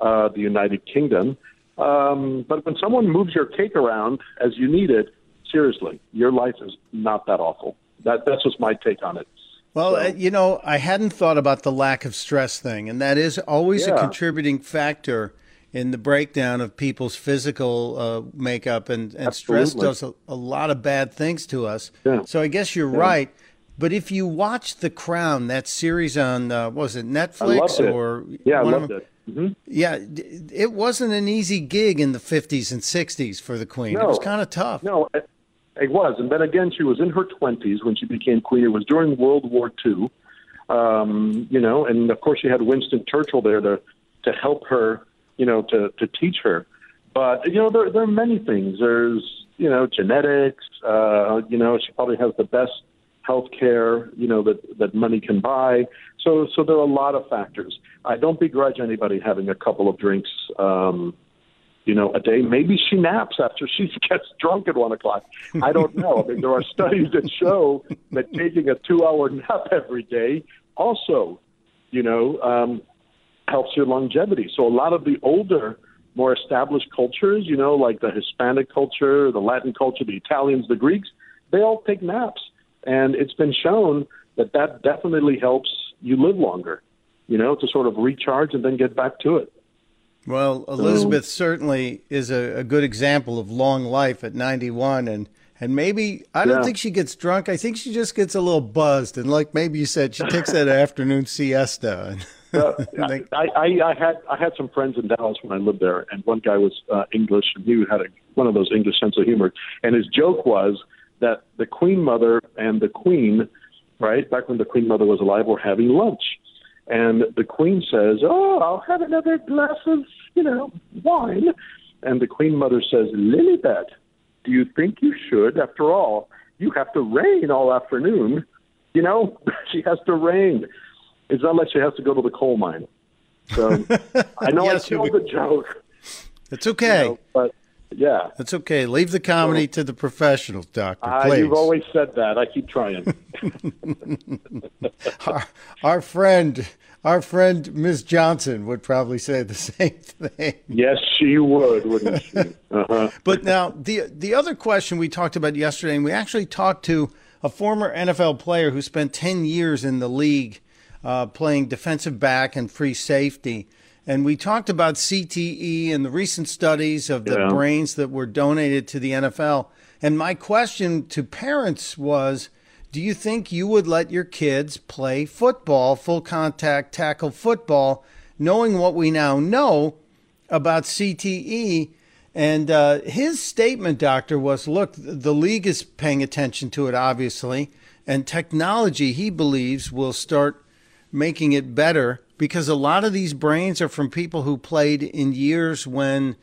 uh, the United Kingdom. Um, but when someone moves your cake around as you need it, seriously, your life is not that awful. That that's just my take on it. Well, uh, you know, I hadn't thought about the lack of stress thing, and that is always a contributing factor in the breakdown of people's physical uh, makeup, and, and stress does a, a lot of bad things to us. Yeah. So I guess you're Yeah. right. But if you watch The Crown, that series on uh, was it Netflix loved it. or yeah, I of loved them- it. hmm Yeah, it wasn't an easy gig in the 50s and 60s for the Queen. It was kind of tough. No, it, was. And then again, she was in her 20s when she became queen. It was during World War II, um, you know, and of course she had Winston Churchill there to, to help her, you know, to, to teach her. But, you know, there, there are many things. There's, you know, genetics, uh, you know, she probably has the best health care, you know, that, that money can buy. So, so there are a lot of factors. I don't begrudge anybody having a couple of drinks, um, you know, a day. Maybe she naps after she gets drunk at one o'clock. I don't know. I mean, there are studies that show that taking a two-hour nap every day also, you know, um, helps your longevity. So a lot of the older, more established cultures, you know, like the Hispanic culture, the Latin culture, the Italians, the Greeks, they all take naps, and it's been shown that that definitely helps you live longer. You know, to sort of recharge and then get back to it. Well, Elizabeth certainly is a, a good example of long life at 91. And, and maybe, I don't Yeah. think she gets drunk. I think she just gets a little buzzed. And like maybe you said, she takes that afternoon siesta. Uh, I, I, I had I had some friends in Dallas when I lived there, and one guy was uh, English, and he had a, one of those English sense of humor. And his joke was that the Queen Mother and the Queen, right back when the Queen Mother was alive, were having lunch, and the Queen says, "Oh, I'll have another glass of you know wine," and the Queen Mother says, "Lilibet, do you think you should? After all, you have to reign all afternoon. You know, she has to reign." It's not like she has to go to the coal mine. So I know Yes, I killed the joke, It's okay. you know, but Yeah. That's okay. Leave the comedy to the professionals, Doctor. Uh, Please. you've always said that. I keep trying. our, our friend, our friend Miss Johnson would probably say the same thing. yes, she would, wouldn't she? Uh-huh. But now the the other question we talked about yesterday, and we actually talked to a former NFL player who spent ten years in the league, uh, playing defensive back and free safety. And we talked about CTE and the recent studies of the Yeah. brains that were donated to the NFL. And my question to parents was Do you think you would let your kids play football, full contact tackle football, knowing what we now know about CTE? And uh, his statement, doctor, was look, the league is paying attention to it, obviously, and technology, he believes, will start making it better because a lot of these brains are from people who played in years when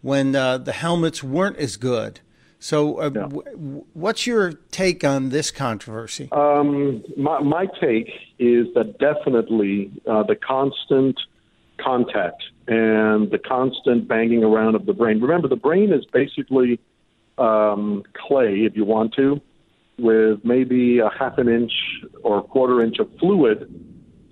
when uh, the helmets weren't as good. So, uh, w- w- what's your take on this controversy? Um, my, my take is that definitely uh, the constant contact and the constant banging around of the brain. Remember, the brain is basically um, clay, if you want to, with maybe a half an inch or a quarter inch of fluid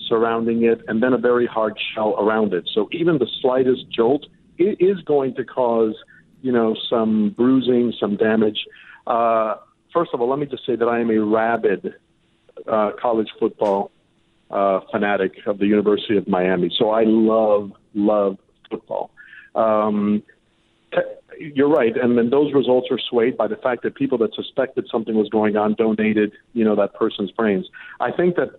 surrounding it, and then a very hard shell around it. So even the slightest jolt it is going to cause, you know, some bruising, some damage. Uh, first of all, let me just say that I am a rabid uh, college football uh, fanatic of the University of Miami. So I love, love football. Um, you're right, and then those results are swayed by the fact that people that suspected something was going on donated, you know, that person's brains. I think that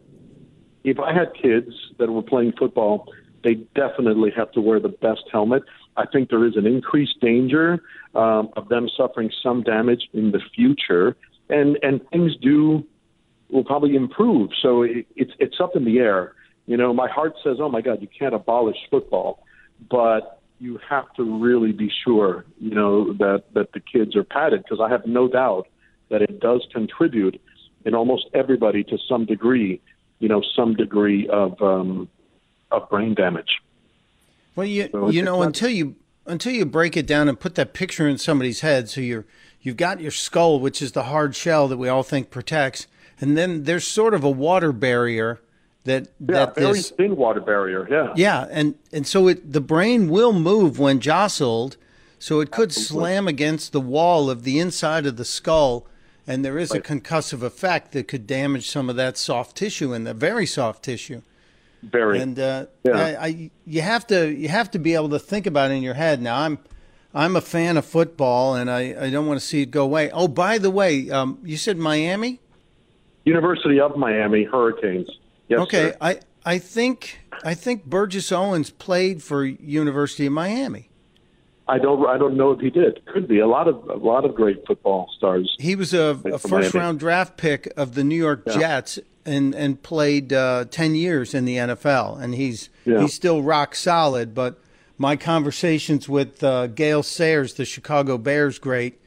if I had kids that were playing football, they definitely have to wear the best helmet. I think there is an increased danger um, of them suffering some damage in the future, and and things do will probably improve. So it, it's it's up in the air. You know, my heart says, "Oh my God, you can't abolish football," but you have to really be sure, you know, that that the kids are padded because I have no doubt that it does contribute in almost everybody to some degree, you know, some degree of um, of brain damage. Well, you So you know not- until you until you break it down and put that picture in somebody's head, so you're you've got your skull, which is the hard shell that we all think protects, and then there's sort of a water barrier that Yeah, that very this thin water barrier. Yeah. yeah, and and so it the brain will move when jostled, so it could slam against the wall of the inside of the skull, and there is a concussive effect that could damage some of that soft tissue in the very soft tissue. Very. And uh, Yeah. I, I, you have to you have to be able to think about it in your head. Now I'm I'm a fan of football, and I, I don't want to see it go away. Oh, by the way, um, you said Miami. University of Miami Hurricanes. Yes. okay, sir. I I think I think Burgess Owens played for University of Miami. I don't. I don't know if he did. Could be a lot of a lot of great football stars. He was a, a first Miami. round draft pick of the New York Yeah. Jets and and played uh, ten years in the NFL, and he's Yeah. he's still rock solid. But my conversations with uh, Gale Sayers, the Chicago Bears great,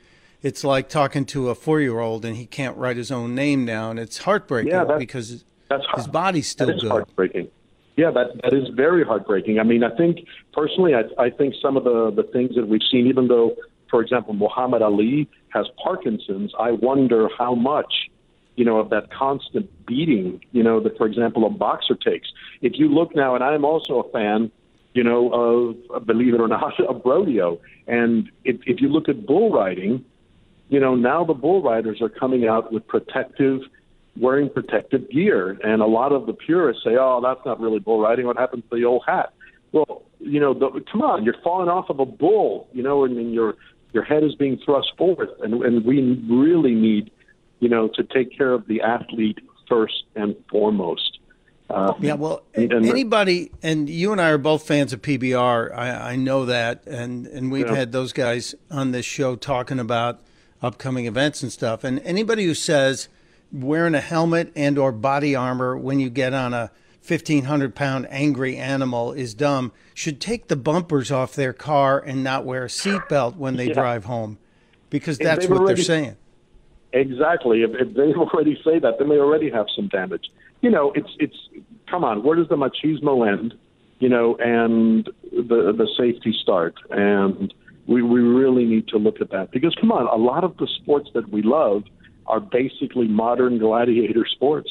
it's like talking to a four year old and he can't write his own name down. It's heartbreaking Yeah, because his body's still good. heartbreaking. Yeah, that that is very heartbreaking. I mean, I think personally, I, I think some of the the things that we've seen, even though, for example, Muhammad Ali has Parkinson's, I wonder how much, you know, of that constant beating, you know, that for example a boxer takes. If you look now, and I'm also a fan, you know, of believe it or not, of rodeo, and if if you look at bull riding, you know, now the bull riders are coming out with protective, wearing protective gear. And a lot of the purists say, oh, that's not really bull riding. What happened to the old hat? Well, you know, the, come on, you're falling off of a bull, you know, and, and your your head is being thrust forward. And, and we really need, you know, to take care of the athlete first and foremost. Uh, Yeah, well, anybody, and you and I are both fans of PBR. I, I know that, and and we've Yeah. had those guys on this show talking about upcoming events and stuff. And anybody who says wearing a helmet and or body armor when you get on a fifteen hundred pound angry animal is dumb should take the bumpers off their car and not wear a seatbelt when they Yeah. drive home, because If that's what already- they're saying. Exactly. If, if they already say that, then they already have some damage. You know, it's it's. Come on, where does the machismo end? You know, and the the safety start. And we, we really need to look at that because come on, a lot of the sports that we love are basically modern gladiator sports,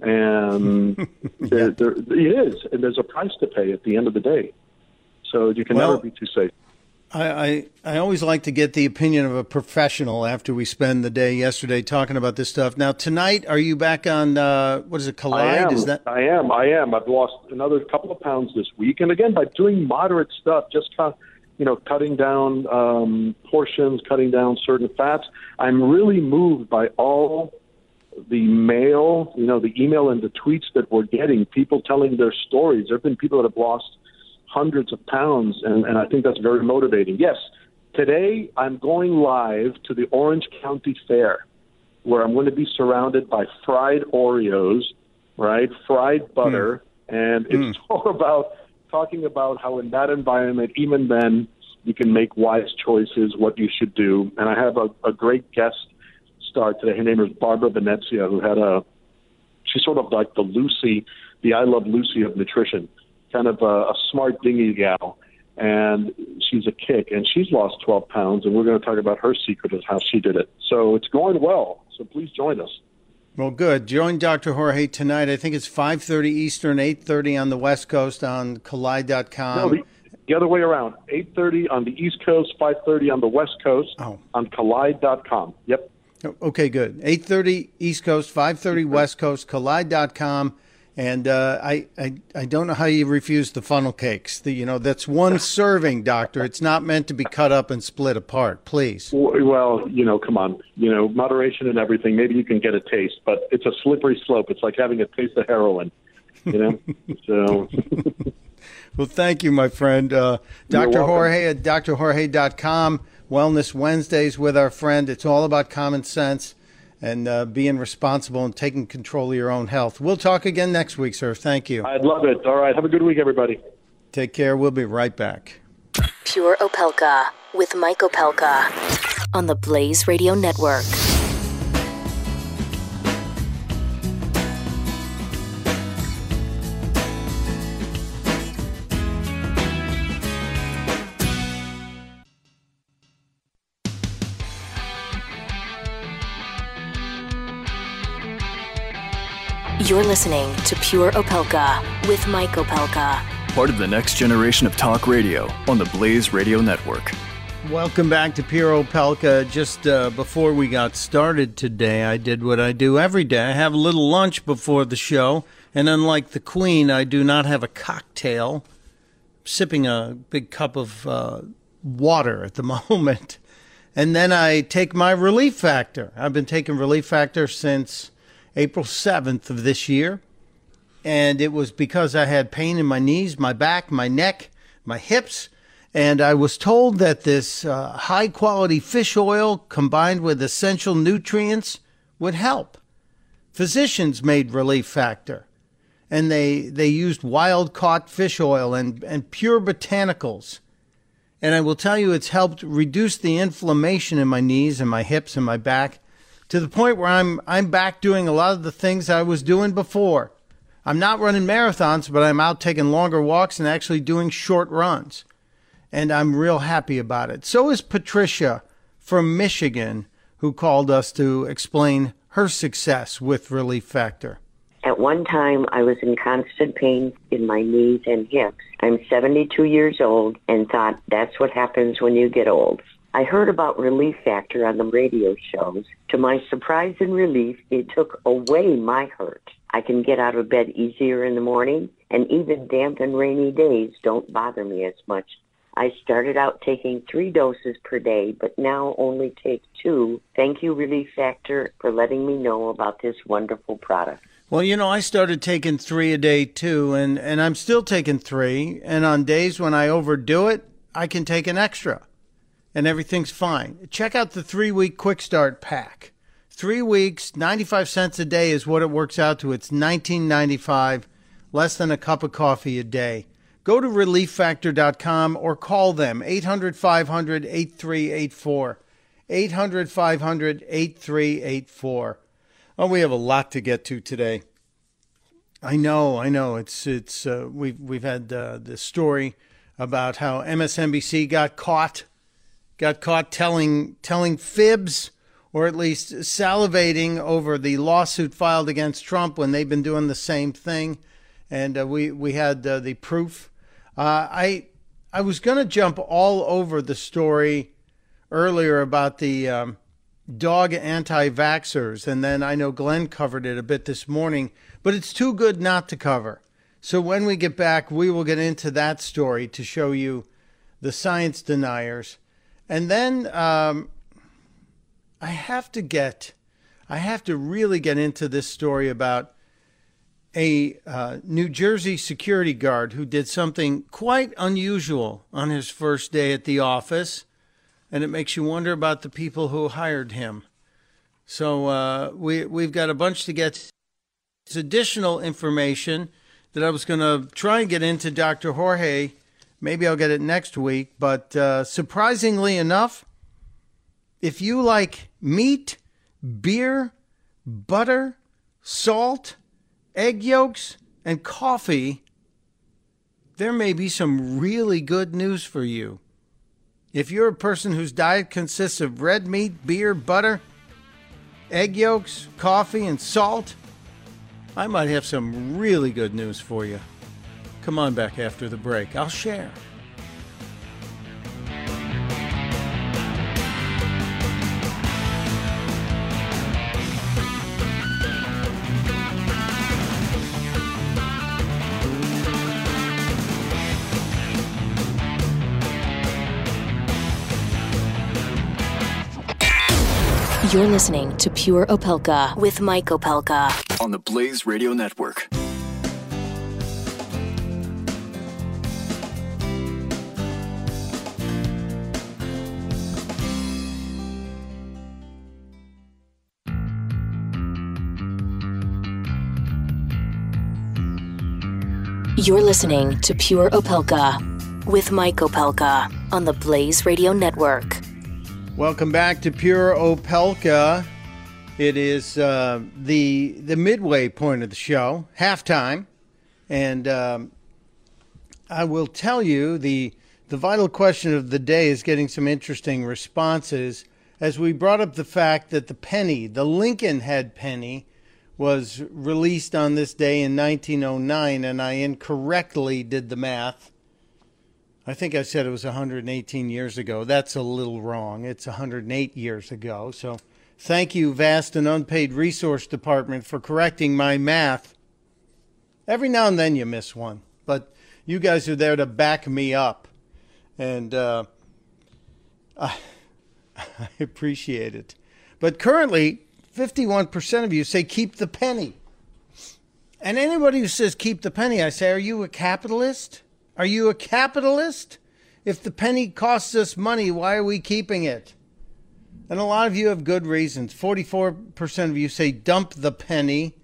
and they're, they're, it is, and there's a price to pay at the end of the day. So you can Well- never be too safe. I, I, I always like to get the opinion of a professional after we spend the day yesterday talking about this stuff. Now, tonight, are you back on, uh, what is it, I Collide? am. Is that? I am. I am. I've lost another couple of pounds this week, and again by doing moderate stuff, just cut, you know, cutting down um, portions, cutting down certain fats. I'm really moved by all the mail, you know, the email and the tweets that we're getting. People telling their stories. There have been people that have lost hundreds of pounds, and, and I think that's very motivating. Yes, today I'm going live to the Orange County Fair, where I'm going to be surrounded by fried Oreos, right, fried butter, and it's all about talking about how in that environment, even then, you can make wise choices, what you should do. And I have a, a great guest star today. Her name is Barbara Venezia, who had a she's sort of like the Lucy, the I Love Lucy of nutrition, kind of a, a smart dingy gal. And she's a kick, and she's lost 12 pounds, and we're going to talk about her secret of how she did it. So it's going well. So please join us. Well, good. Join Dr. Jorge tonight. I think it's 5.30 Eastern, 8.30 on the West Coast on Collide.com. no, the, the other way around. 8:30 on the East Coast, 5:30 on the West Coast Oh. on Collide.com. Yep. Oh, okay, good. 8.30 East Coast, 5.30 West Coast, Collide.com. And uh, I, I, I don't know how you refuse the funnel cakes. The, you know, that's one serving, doctor. It's not meant to be cut up and split apart. Please. Well, you know, come on. You know, moderation and everything. Maybe you can get a taste, but it's a slippery slope. It's like having a taste of heroin. You know. so Well, thank you, my friend. Uh, Dr. Jorge at drjorge.com. Wellness Wednesdays with our friend. It's all about common sense and uh, being responsible and taking control of your own health. We'll talk again next week, sir. Thank you. I'd love it. All right. Have a good week, everybody. Take care. We'll be right back. Pure Opelka with Mike Opelka on the Blaze Radio Network. You're listening to Pure Opelka with Mike Opelka. Part of the next generation of talk radio on the Blaze Radio Network. Welcome back to Pure Opelka. Just uh, before we got started today, I did what I do every day. I have a little lunch before the show, and unlike the Queen, I do not have a cocktail. Sipping a big cup of uh, water at the moment. And then I take my Relief Factor. I've been taking Relief Factor since April 7th of this year. And it was because I had pain in my knees, my back, my neck, my hips. And I was told that this uh, high quality fish oil combined with essential nutrients would help. Physicians made Relief Factor, and they, they used wild caught fish oil and, and pure botanicals. And I will tell you, it's helped reduce the inflammation in my knees and my hips and my back to the point where I'm, I'm back doing a lot of the things I was doing before. I'm not running marathons, but I'm out taking longer walks and actually doing short runs and I'm real happy about it. So is Patricia from Michigan, who called us to explain her success with Relief Factor. At one time, I was in constant pain in my knees and hips. I'm 72 years old and thought that's what happens when you get old. I heard about Relief Factor on the radio shows. To my surprise and relief, it took away my hurt. I can get out of bed easier in the morning, and even damp and rainy days don't bother me as much. I started out taking three doses per day, but now only take two. Thank you, Relief Factor, for letting me know about this wonderful product. Well, you know, I started taking three a day too, and, and I'm still taking three. And on days when I overdo it, I can take an extra, and everything's fine. Check out the three week quick start pack. Three weeks, 95 cents a day is what it works out to. It's 19.95, less than a cup of coffee a day. Go to relieffactor.com or call them 800 500 8384. 800 500 8384. Oh, we have a lot to get to today. I know, I know. It's it's uh, we've we've had uh, this story about how MSNBC got caught got caught telling telling fibs or at least salivating over the lawsuit filed against Trump when they've been doing the same thing, and uh, we we had uh, the proof. Uh, I I was going to jump all over the story earlier about the um, dog anti-vaxxers, and then I know Glenn covered it a bit this morning, but it's too good not to cover. So when we get back, we will get into that story to show you the science deniers, and then um, I have to get, I have to really get into this story about a uh, New Jersey security guard who did something quite unusual on his first day at the office, and it makes you wonder about the people who hired him. So uh, we we've got a bunch to get. Additional information that I was going to try and get into Dr. Jorge. Maybe I'll get it next week, but uh, surprisingly enough, if you like meat, beer, butter, salt, egg yolks, and coffee, there may be some really good news for you. If you're a person whose diet consists of red meat, beer, butter, egg yolks, coffee, and salt, I might have some really good news for you. Come on back after the break. I'll share. You're listening to Pure Opelka with Mike Opelka on the Blaze Radio Network. You're listening to Pure Opelka with Mike Opelka on the Blaze Radio Network. Welcome back to Pure Opelka. It is uh, the the midway point of the show, halftime, and um, I will tell you the the vital question of the day is getting some interesting responses as we brought up the fact that the penny, the Lincoln head penny, was released on this day in 1909, and I incorrectly did the math I think I said it was 118 years ago. That's a little wrong. It's 108 years ago. So thank you, Vast and Unpaid Resource Department, for correcting my math. Every now and then you miss one, but you guys are there to back me up. And uh, I, I appreciate it. But currently, 51% of you say keep the penny. And anybody who says keep the penny, I say, are you a capitalist? Are you a capitalist? If the penny costs us money, why are we keeping it? And a lot of you have good reasons. 44% of you say dump the penny.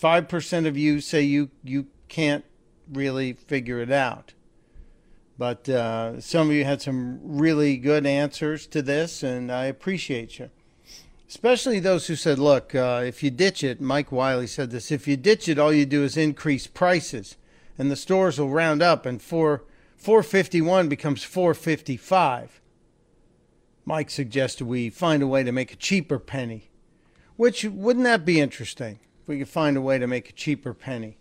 5% of you say you, you can't really figure it out. But uh, some of you had some really good answers to this, and I appreciate you. Especially those who said, look, uh, if you ditch it, Mike Wiley said this, if you ditch it, all you do is increase prices and the stores will round up and 4 451 becomes 455. Mike suggested we find a way to make a cheaper penny. Which wouldn't that be interesting if we could find a way to make a cheaper penny?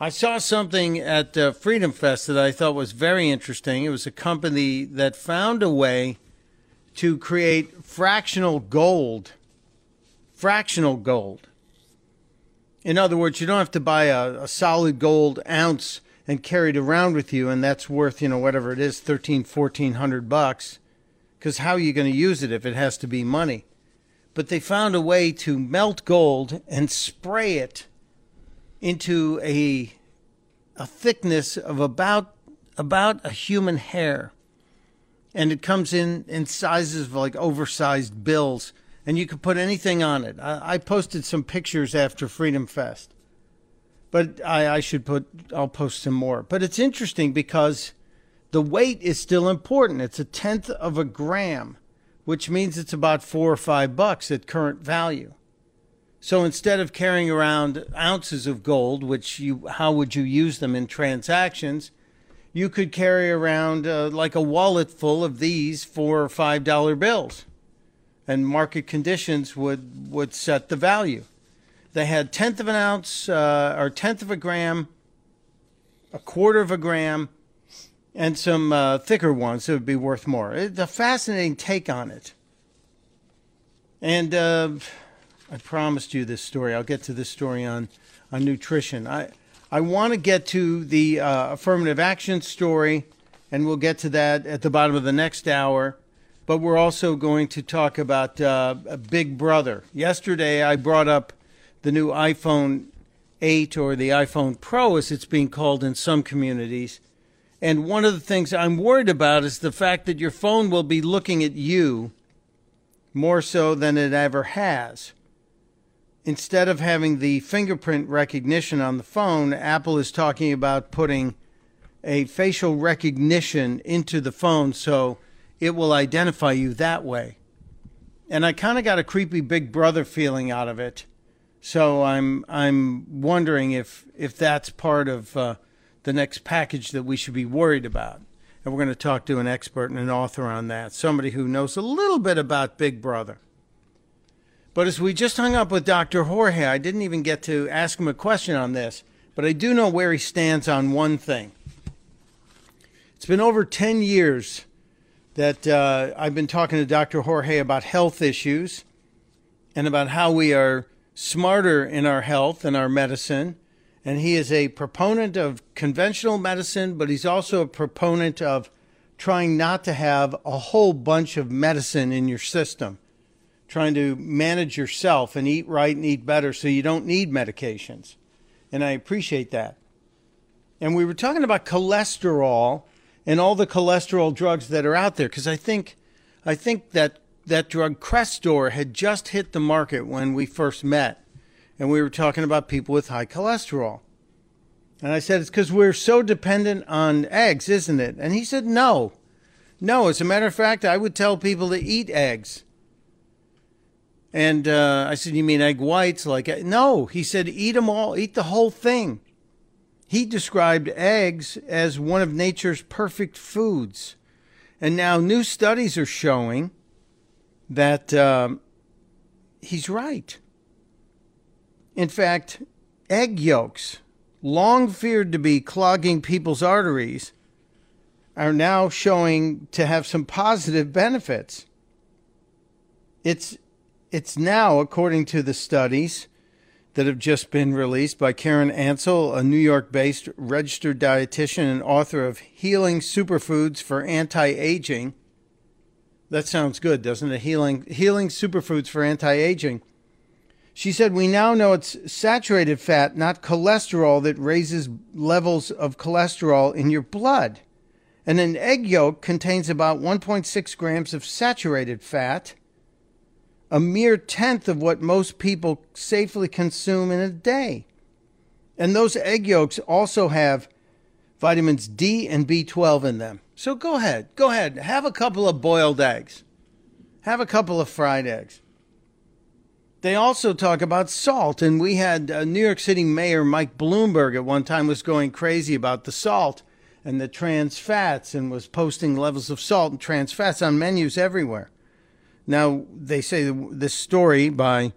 I saw something at uh, Freedom Fest that I thought was very interesting. It was a company that found a way to create fractional gold. Fractional gold. In other words, you don't have to buy a, a solid gold ounce and carry it around with you, and that's worth, you know, whatever it is, thirteen, fourteen hundred bucks. Because how are you going to use it if it has to be money? But they found a way to melt gold and spray it into a a thickness of about about a human hair, and it comes in in sizes of like oversized bills and you could put anything on it. I, I posted some pictures after Freedom Fest, but I, I should put. I'll post some more. But it's interesting because the weight is still important. It's a tenth of a gram, which means it's about four or five bucks at current value. So instead of carrying around ounces of gold, which you how would you use them in transactions? You could carry around uh, like a wallet full of these four or five dollar bills, and market conditions would would set the value. They had tenth of an ounce uh, or tenth of a gram, a quarter of a gram, and some uh, thicker ones that would be worth more. It's a fascinating take on it. And uh, I promised you this story. I'll get to this story on on nutrition. I I want to get to the uh, affirmative action story, and we'll get to that at the bottom of the next hour. But we're also going to talk about uh, Big Brother. Yesterday, I brought up the new iPhone 8 or the iPhone Pro, as it's being called in some communities. And one of the things I'm worried about is the fact that your phone will be looking at you more so than it ever has instead of having the fingerprint recognition on the phone, Apple is talking about putting a facial recognition into the phone so it will identify you that way. And I kind of got a creepy big brother feeling out of it. So I'm I'm wondering if if that's part of uh, the next package that we should be worried about. And we're going to talk to an expert and an author on that, somebody who knows a little bit about Big Brother. But as we just hung up with Dr. Jorge, I didn't even get to ask him a question on this, but I do know where he stands on one thing. It's been over 10 years that uh, I've been talking to Dr. Jorge about health issues and about how we are smarter in our health and our medicine. And he is a proponent of conventional medicine, but he's also a proponent of trying not to have a whole bunch of medicine in your system trying to manage yourself and eat right and eat better so you don't need medications. And I appreciate that. And we were talking about cholesterol and all the cholesterol drugs that are out there because I think I think that that drug Crestor had just hit the market when we first met. And we were talking about people with high cholesterol. And I said, it's because we're so dependent on eggs, isn't it? And he said, no. No, as a matter of fact, I would tell people to eat eggs. And uh, I said, You mean egg whites? Like, no. He said, Eat them all, eat the whole thing. He described eggs as one of nature's perfect foods. And now new studies are showing that um, he's right. In fact, egg yolks, long feared to be clogging people's arteries, are now showing to have some positive benefits. It's it's now, according to the studies that have just been released by Karen Ansel, a New York based registered dietitian and author of Healing Superfoods for Anti Aging. That sounds good, doesn't it? Healing, healing superfoods for anti aging. She said, We now know it's saturated fat, not cholesterol, that raises levels of cholesterol in your blood. And an egg yolk contains about 1.6 grams of saturated fat a mere tenth of what most people safely consume in a day. And those egg yolks also have vitamins D and B12 in them. So go ahead, go ahead, have a couple of boiled eggs, have a couple of fried eggs. They also talk about salt, and we had uh, New York City Mayor Mike Bloomberg at one time was going crazy about the salt and the trans fats and was posting levels of salt and trans fats on menus everywhere. Now they say this story by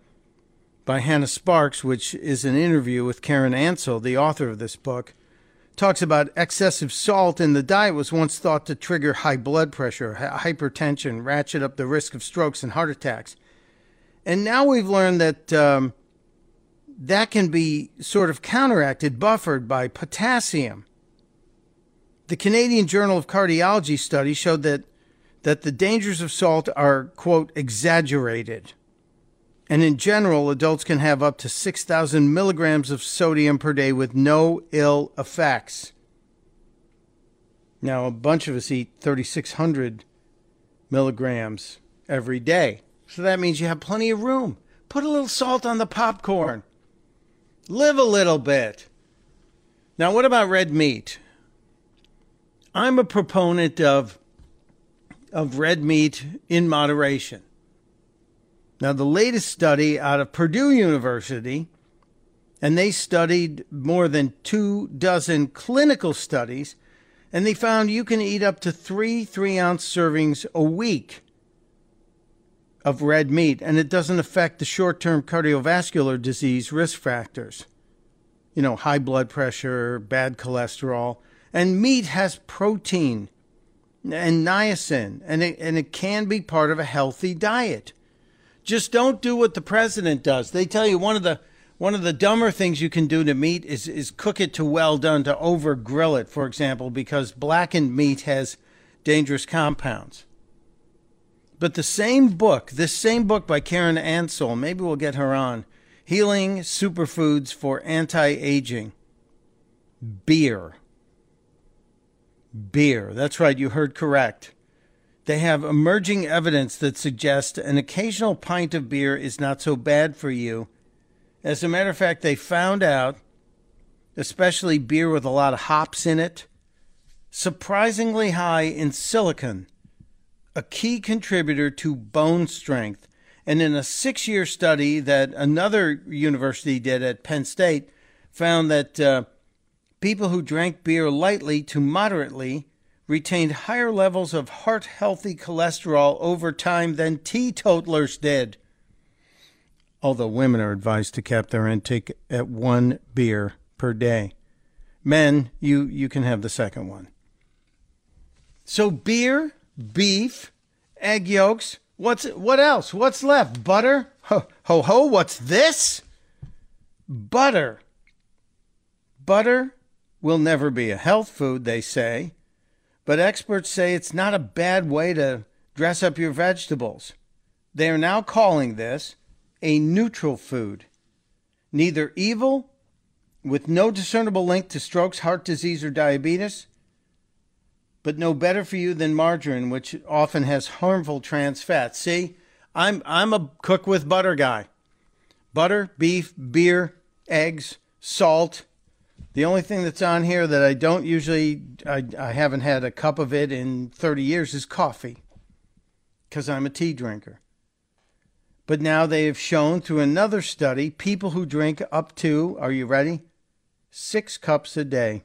by Hannah Sparks, which is an interview with Karen Ansel, the author of this book, talks about excessive salt in the diet was once thought to trigger high blood pressure, hypertension, ratchet up the risk of strokes and heart attacks. And now we've learned that um, that can be sort of counteracted, buffered by potassium. The Canadian Journal of Cardiology study showed that that the dangers of salt are, quote, exaggerated. And in general, adults can have up to 6,000 milligrams of sodium per day with no ill effects. Now, a bunch of us eat 3,600 milligrams every day. So that means you have plenty of room. Put a little salt on the popcorn. Live a little bit. Now, what about red meat? I'm a proponent of of red meat in moderation. Now, the latest study out of Purdue University, and they studied more than two dozen clinical studies, And they found you can eat up to three three ounce servings a week of red meat, and it doesn't affect the short term cardiovascular disease risk factors. You know, high blood pressure, bad cholesterol. And meat has protein and niacin, and it, and it can be part of a healthy diet. Just don't do what the president does. They tell you one of the one of the dumber things you can do to meat is is cook it to well done to over grill it, for example, because blackened meat has dangerous compounds. But the same book, this same book by Karen Ansel, maybe we'll get her on, Healing Superfoods for Anti-Aging. Beer. Beer. That's right, you heard correct. They have emerging evidence that suggests an occasional pint of beer is not so bad for you. As a matter of fact, they found out, especially beer with a lot of hops in it, surprisingly high in silicon, a key contributor to bone strength. And in a six year study that another university did at Penn State, found that uh, people who drank beer lightly to moderately retained higher levels of heart healthy cholesterol over time than teetotalers did. Although women are advised to cap their intake at one beer per day. Men, you, you can have the second one. So, beer, beef, egg yolks. What's what else? What's left? Butter? Ho ho, ho what's this? Butter. Butter will never be a health food, they say, but experts say it's not a bad way to dress up your vegetables. They are now calling this a neutral food. Neither evil, with no discernible link to strokes, heart disease, or diabetes, but no better for you than margarine, which often has harmful trans fats. See, I'm, I'm a cook with butter guy. Butter, beef, beer, eggs, salt, the only thing that's on here that I don't usually, I, I haven't had a cup of it in 30 years is coffee because I'm a tea drinker. But now they have shown through another study people who drink up to, are you ready? Six cups a day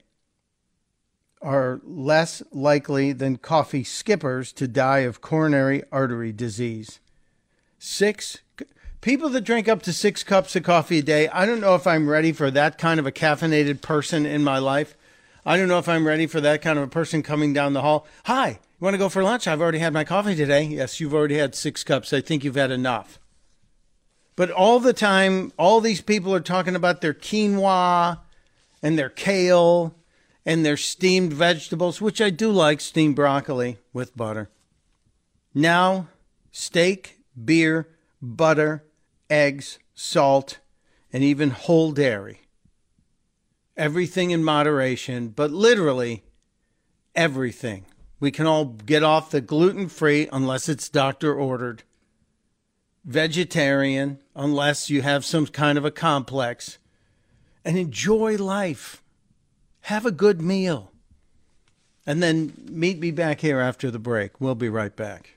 are less likely than coffee skippers to die of coronary artery disease. Six people that drink up to six cups of coffee a day, I don't know if I'm ready for that kind of a caffeinated person in my life. I don't know if I'm ready for that kind of a person coming down the hall. Hi, you want to go for lunch? I've already had my coffee today. Yes, you've already had six cups. I think you've had enough. But all the time, all these people are talking about their quinoa and their kale and their steamed vegetables, which I do like steamed broccoli with butter. Now, steak, beer, butter, eggs, salt, and even whole dairy. Everything in moderation, but literally everything. We can all get off the gluten free unless it's doctor ordered, vegetarian unless you have some kind of a complex, and enjoy life. Have a good meal. And then meet me back here after the break. We'll be right back.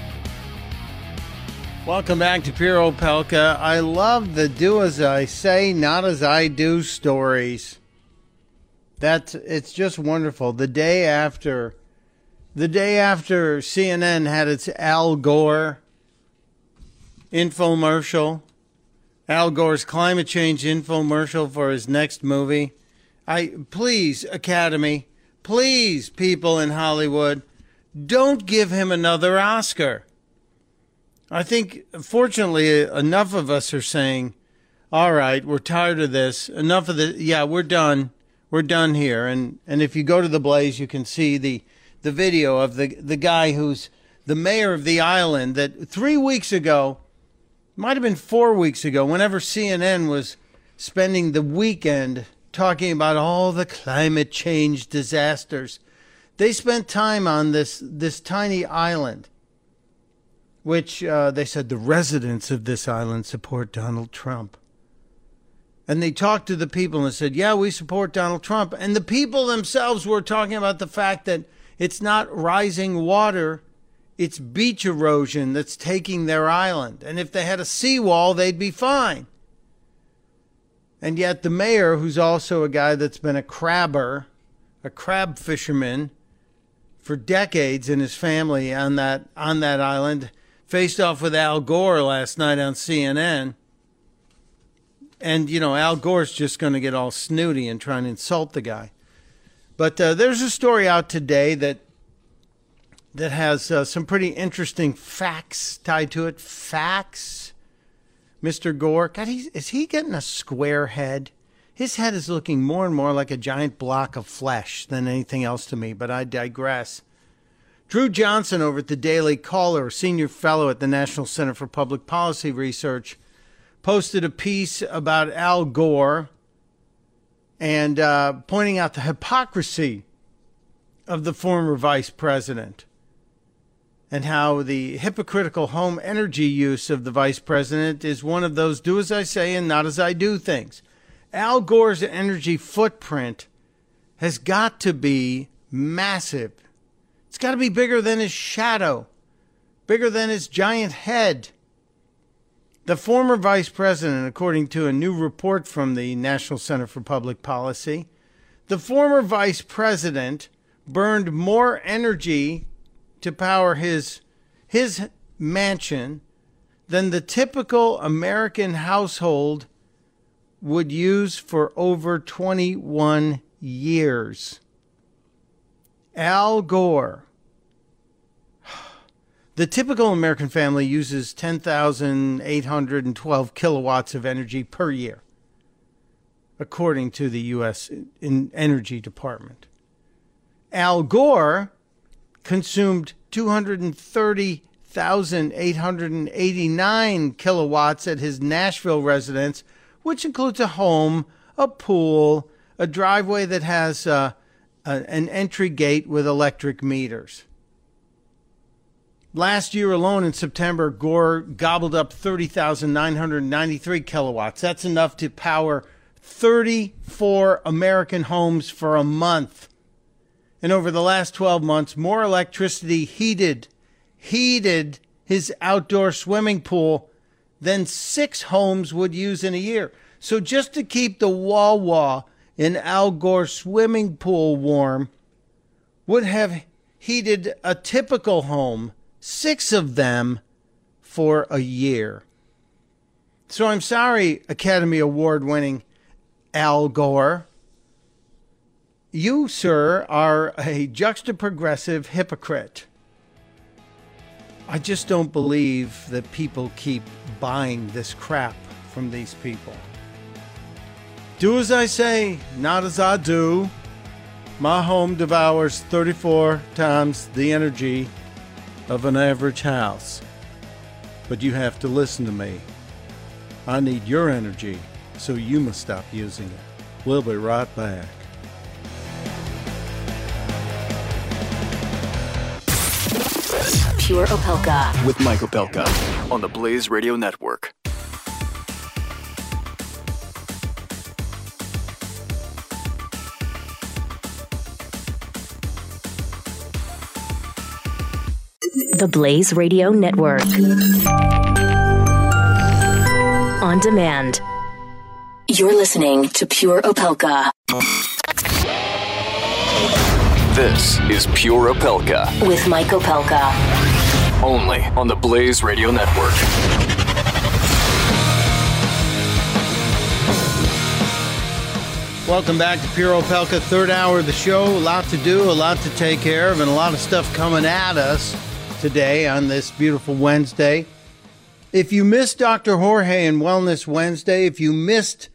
Welcome back to Pure Opelka. I love the do as I say, not as I do stories. That's it's just wonderful. The day after the day after CNN had its Al Gore infomercial, Al Gore's climate change infomercial for his next movie. I please Academy, please people in Hollywood, don't give him another Oscar. I think, fortunately, enough of us are saying, all right, we're tired of this. Enough of the, yeah, we're done. We're done here. And, and if you go to the Blaze, you can see the, the video of the, the guy who's the mayor of the island that three weeks ago, might have been four weeks ago, whenever CNN was spending the weekend talking about all the climate change disasters They spent time on this this tiny island, which uh, they said the residents of this island support Donald Trump. And they talked to the people and said, "Yeah, we support Donald Trump." And the people themselves were talking about the fact that it's not rising water it's beach erosion that's taking their island. And if they had a seawall, they'd be fine. And yet, the mayor, who's also a guy that's been a crabber, a crab fisherman for decades in his family on that, on that island, faced off with Al Gore last night on CNN. And, you know, Al Gore's just going to get all snooty and try and insult the guy. But uh, there's a story out today that that has uh, some pretty interesting facts tied to it. Facts. Mr. Gore, God, is he getting a square head? His head is looking more and more like a giant block of flesh than anything else to me, but I digress. Drew Johnson over at the Daily Caller, senior fellow at the National Center for Public Policy Research, posted a piece about Al Gore and uh, pointing out the hypocrisy of the former vice president and how the hypocritical home energy use of the vice president is one of those do as I say and not as I do things. Al Gore's energy footprint has got to be massive. Got to be bigger than his shadow, bigger than his giant head. The former vice president, according to a new report from the National Center for Public Policy, the former vice president burned more energy to power his his mansion than the typical American household would use for over 21 years. Al Gore. The typical American family uses 10,812 kilowatts of energy per year, according to the U.S. Energy Department. Al Gore consumed 230,889 kilowatts at his Nashville residence, which includes a home, a pool, a driveway that has uh, an entry gate with electric meters. Last year alone in September, Gore gobbled up 30,993 kilowatts. That's enough to power 34 American homes for a month and over the last 12 months, more electricity heated, heated his outdoor swimming pool than six homes would use in a year. So just to keep the Wawa in Al Gore's swimming pool warm would have heated a typical home, six of them, for a year. So I'm sorry, Academy Award winning Al Gore you, sir, are a juxtaprogressive hypocrite. I just don't believe that people keep buying this crap from these people. Do as I say, not as I do. My home devours 34 times the energy of an average house. But you have to listen to me. I need your energy, so you must stop using it. We'll be right back. Pure Opelka. With Mike Opelka on the Blaze Radio Network. The Blaze Radio Network. On demand. You're listening to Pure Opelka. This is Pure Opelka. With Mike Opelka only on the Blaze Radio Network. Welcome back to Pure Opelka, third hour of the show. A lot to do, a lot to take care of, and a lot of stuff coming at us today on this beautiful Wednesday. If you missed Dr. Jorge and Wellness Wednesday, if you missed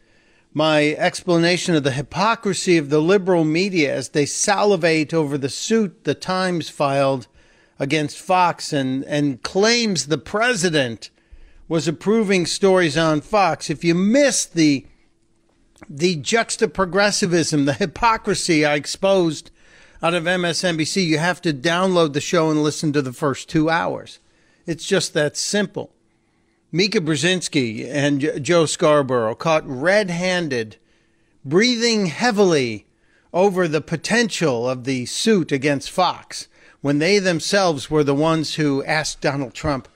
my explanation of the hypocrisy of the liberal media as they salivate over the suit the Times filed against Fox and, and claims the president was approving stories on Fox. If you missed the the juxtaprogressivism, the hypocrisy I exposed out of MSNBC, you have to download the show and listen to the first two hours. It's just that simple. Mika Brzezinski and Joe Scarborough caught red handed, breathing heavily over the potential of the suit against Fox when they themselves were the ones who asked Donald Trump,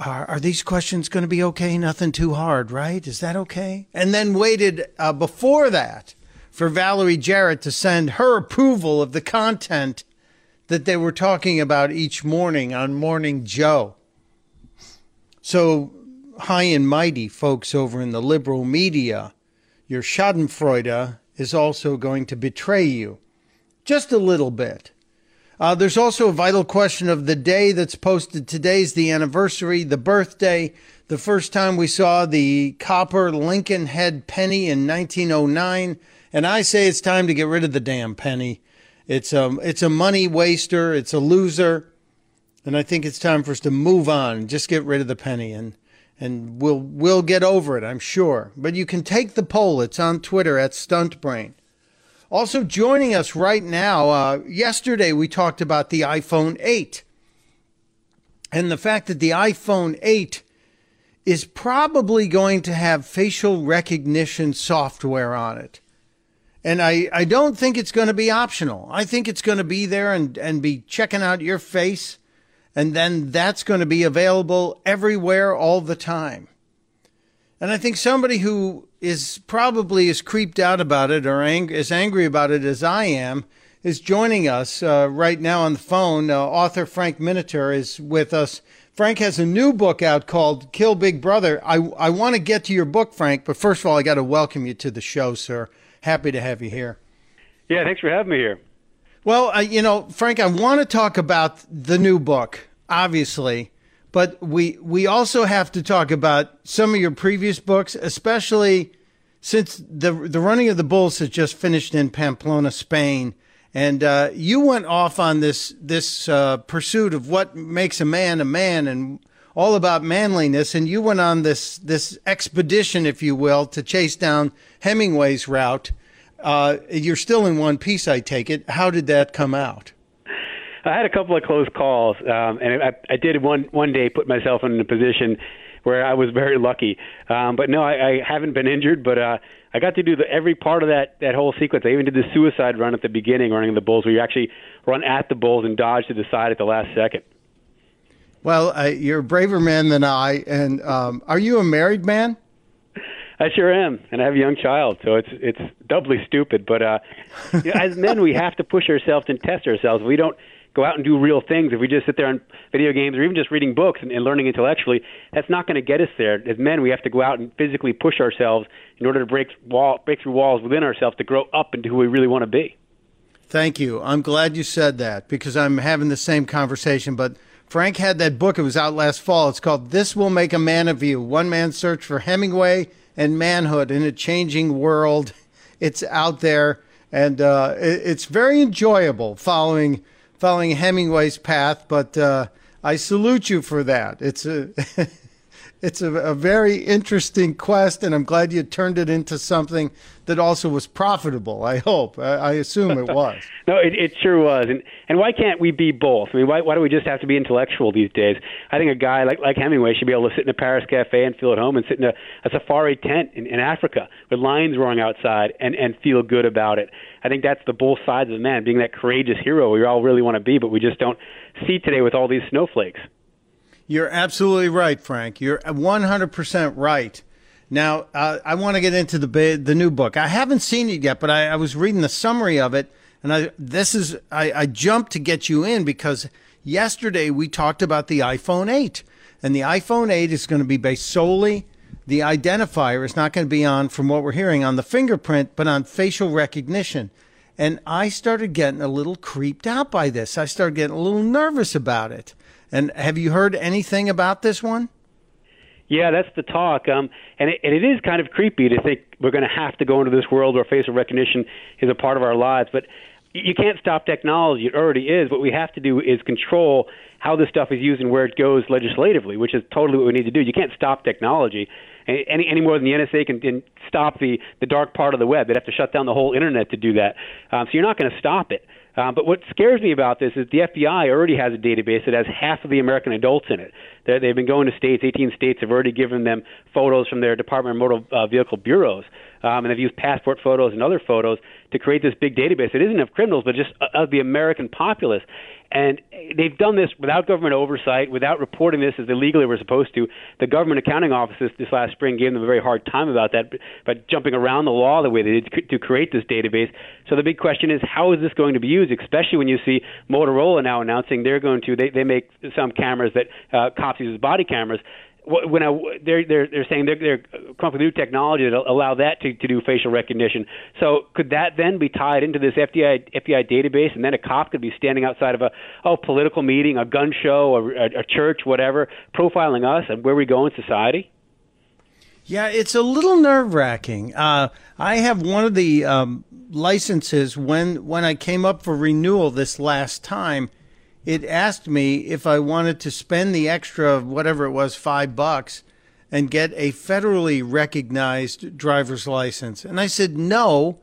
Are, are these questions going to be okay? Nothing too hard, right? Is that okay? And then waited uh, before that for Valerie Jarrett to send her approval of the content that they were talking about each morning on Morning Joe. So, high and mighty folks over in the liberal media, your Schadenfreude is also going to betray you just a little bit. Uh, there's also a vital question of the day that's posted. Today's the anniversary, the birthday, the first time we saw the copper Lincoln head penny in 1909. And I say it's time to get rid of the damn penny. It's a, um, it's a money waster. It's a loser. And I think it's time for us to move on just get rid of the penny and, and we'll, we'll get over it, I'm sure. But you can take the poll. It's on Twitter at StuntBrain. Also joining us right now, uh, yesterday we talked about the iPhone 8 and the fact that the iPhone 8 is probably going to have facial recognition software on it. And I, I don't think it's going to be optional. I think it's going to be there and, and be checking out your face. And then that's going to be available everywhere all the time. And I think somebody who is probably as creeped out about it or ang- as angry about it as I am is joining us uh, right now on the phone. Uh, author Frank Miniter is with us. Frank has a new book out called Kill Big Brother. I, I want to get to your book, Frank, but first of all, I got to welcome you to the show, sir. Happy to have you here. Yeah, thanks for having me here. Well, uh, you know, Frank, I want to talk about the new book, obviously, but we we also have to talk about some of your previous books, especially since the the running of the bulls has just finished in Pamplona, Spain, and uh, you went off on this this uh, pursuit of what makes a man a man and all about manliness, and you went on this this expedition, if you will, to chase down Hemingway's route. Uh, you're still in one piece, I take it. How did that come out? I had a couple of close calls, um, and I, I did one one day put myself in a position where I was very lucky. Um, but no, I, I haven't been injured, but uh, I got to do the, every part of that that whole sequence. I even did the suicide run at the beginning, running the bulls, where you actually run at the bulls and dodge to the side at the last second. Well, uh, you're a braver man than I. And um, are you a married man? I sure am, and I have a young child, so it's it's doubly stupid. But uh, you know, as men, we have to push ourselves and test ourselves. We don't go out and do real things. If we just sit there on video games or even just reading books and, and learning intellectually, that's not going to get us there. As men, we have to go out and physically push ourselves in order to break wall break through walls within ourselves to grow up into who we really want to be. Thank you. I'm glad you said that because I'm having the same conversation, but Frank had that book. It was out last fall. It's called This Will Make a Man of You One Man's Search for Hemingway and Manhood in a Changing World. It's out there, and uh, it's very enjoyable following following Hemingway's path. But uh, I salute you for that. It's a it's a, a, very interesting quest, and I'm glad you turned it into something that also was profitable. I hope. I, I assume it was. no, it, it sure was. And and why can't we be both? I mean, why why do we just have to be intellectual these days? I think a guy like like Hemingway should be able to sit in a Paris cafe and feel at home, and sit in a, a safari tent in, in Africa with lions roaring outside and and feel good about it. I think that's the both sides of man, being that courageous hero we all really want to be, but we just don't see today with all these snowflakes. You're absolutely right, Frank. You're 100% right. Now, uh, I want to get into the the new book. I haven't seen it yet, but I, I was reading the summary of it, and I this is I, I jumped to get you in because yesterday we talked about the iPhone 8, and the iPhone 8 is going to be based solely. The identifier is not going to be on, from what we're hearing, on the fingerprint, but on facial recognition. And I started getting a little creeped out by this. I started getting a little nervous about it. And have you heard anything about this one? Yeah, that's the talk. Um, and, it, and it is kind of creepy to think we're going to have to go into this world where facial recognition is a part of our lives. But you can't stop technology. It already is. What we have to do is control how this stuff is used and where it goes legislatively, which is totally what we need to do. You can't stop technology any, any more than the NSA can, can stop the, the dark part of the web. They'd have to shut down the whole internet to do that. Um, so you're not going to stop it. Um, but what scares me about this is the FBI already has a database that has half of the American adults in it. They're, they've been going to states. 18 states have already given them photos from their Department of Motor uh, Vehicle bureaus, um, and they've used passport photos and other photos to create this big database. It isn't of criminals, but just of the American populace. And they've done this without government oversight, without reporting this as they legally were supposed to. The government accounting offices this last spring gave them a very hard time about that, but jumping around the law the way they did to create this database. So the big question is, how is this going to be used? Especially when you see Motorola now announcing they're going to they, they make some cameras that uh, cops use as body cameras when I, they're they're they're saying they're they're coming up with new technology that allow that to, to do facial recognition. So could that then be tied into this FBI FBI database, and then a cop could be standing outside of a oh political meeting, a gun show, a, a church, whatever, profiling us and where we go in society? Yeah, it's a little nerve wracking. Uh, I have one of the um, licenses when when I came up for renewal this last time it asked me if I wanted to spend the extra, whatever it was, five bucks and get a federally recognized driver's license. And I said no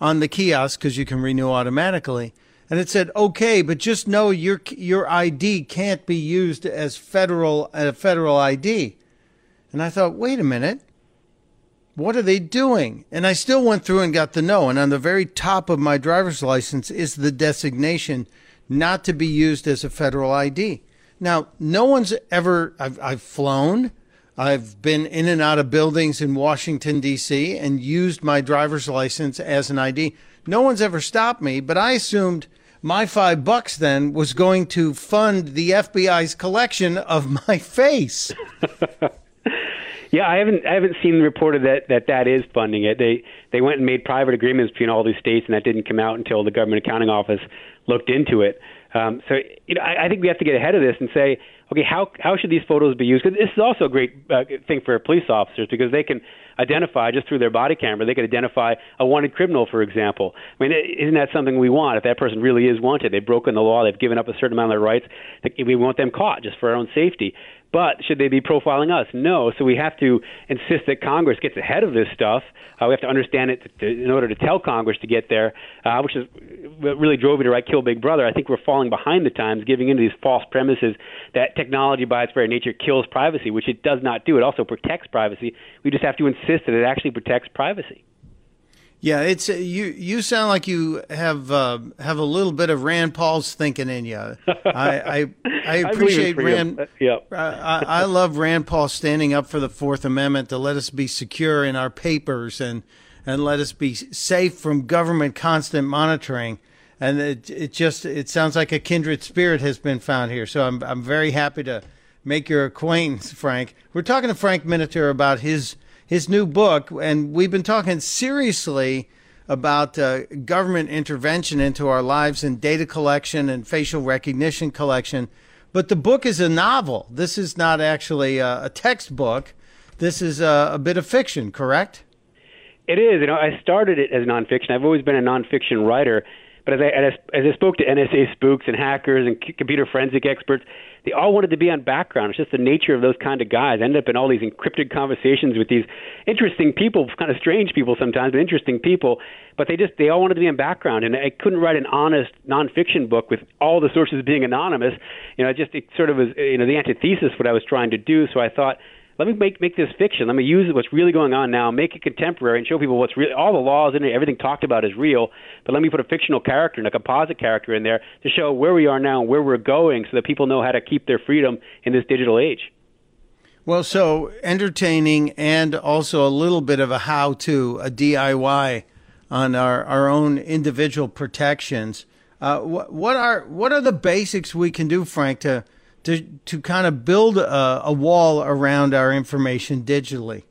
on the kiosk because you can renew automatically. And it said, okay, but just know your, your ID can't be used as federal, a federal ID. And I thought, wait a minute. What are they doing? And I still went through and got the no. And on the very top of my driver's license is the designation not to be used as a federal ID. Now, no one's ever, I've, I've flown, I've been in and out of buildings in Washington, D.C., and used my driver's license as an ID. No one's ever stopped me, but I assumed my five bucks then was going to fund the FBI's collection of my face. yeah, I haven't I haven't seen reported that, that that is funding it. They they went and made private agreements between all these states, and that didn't come out until the government accounting office looked into it. Um, so you know, I, I think we have to get ahead of this and say, okay, how how should these photos be used? Because this is also a great uh, thing for police officers because they can identify just through their body camera. They can identify a wanted criminal, for example. I mean, isn't that something we want? If that person really is wanted, they've broken the law, they've given up a certain amount of their rights. We want them caught just for our own safety. But should they be profiling us? No. So we have to insist that Congress gets ahead of this stuff. Uh, we have to understand it to, to, in order to tell Congress to get there, uh, which is really drove me to write Kill Big Brother. I think we're falling behind the times, giving into these false premises that technology by its very nature kills privacy, which it does not do. It also protects privacy. We just have to insist that it actually protects privacy. Yeah, it's uh, you. You sound like you have uh, have a little bit of Rand Paul's thinking in you. I I, I appreciate I Rand. Uh, yeah. I, I love Rand Paul standing up for the Fourth Amendment to let us be secure in our papers and and let us be safe from government constant monitoring. And it it just it sounds like a kindred spirit has been found here. So I'm I'm very happy to make your acquaintance, Frank. We're talking to Frank Miniter about his his new book, and we've been talking seriously about uh, government intervention into our lives and data collection and facial recognition collection. But the book is a novel. This is not actually a, a textbook. This is a, a, bit of fiction, correct? It is. You know, I started it as nonfiction. I've always been a nonfiction writer. But as I, as, I spoke to NSA spooks and hackers and computer forensic experts, they all wanted to be on background. It's just the nature of those kind of guys. I ended up in all these encrypted conversations with these interesting people, kind of strange people sometimes, but interesting people. But they just they all wanted to be in background, and I couldn't write an honest nonfiction book with all the sources being anonymous. You know, it just it sort of was you know the antithesis what I was trying to do. So I thought let me make make this fiction. Let me use what's really going on now, make it contemporary, and show people what's really all the laws in it, everything talked about is real. But let me put a fictional character and a composite character in there to show where we are now and where we're going, so that people know how to keep their freedom in this digital age. Well, so entertaining and also a little bit of a how-to, a DIY on our, our own individual protections. Uh, what, what are what are the basics we can do, Frank, to to to kind of build a, a wall around our information digitally?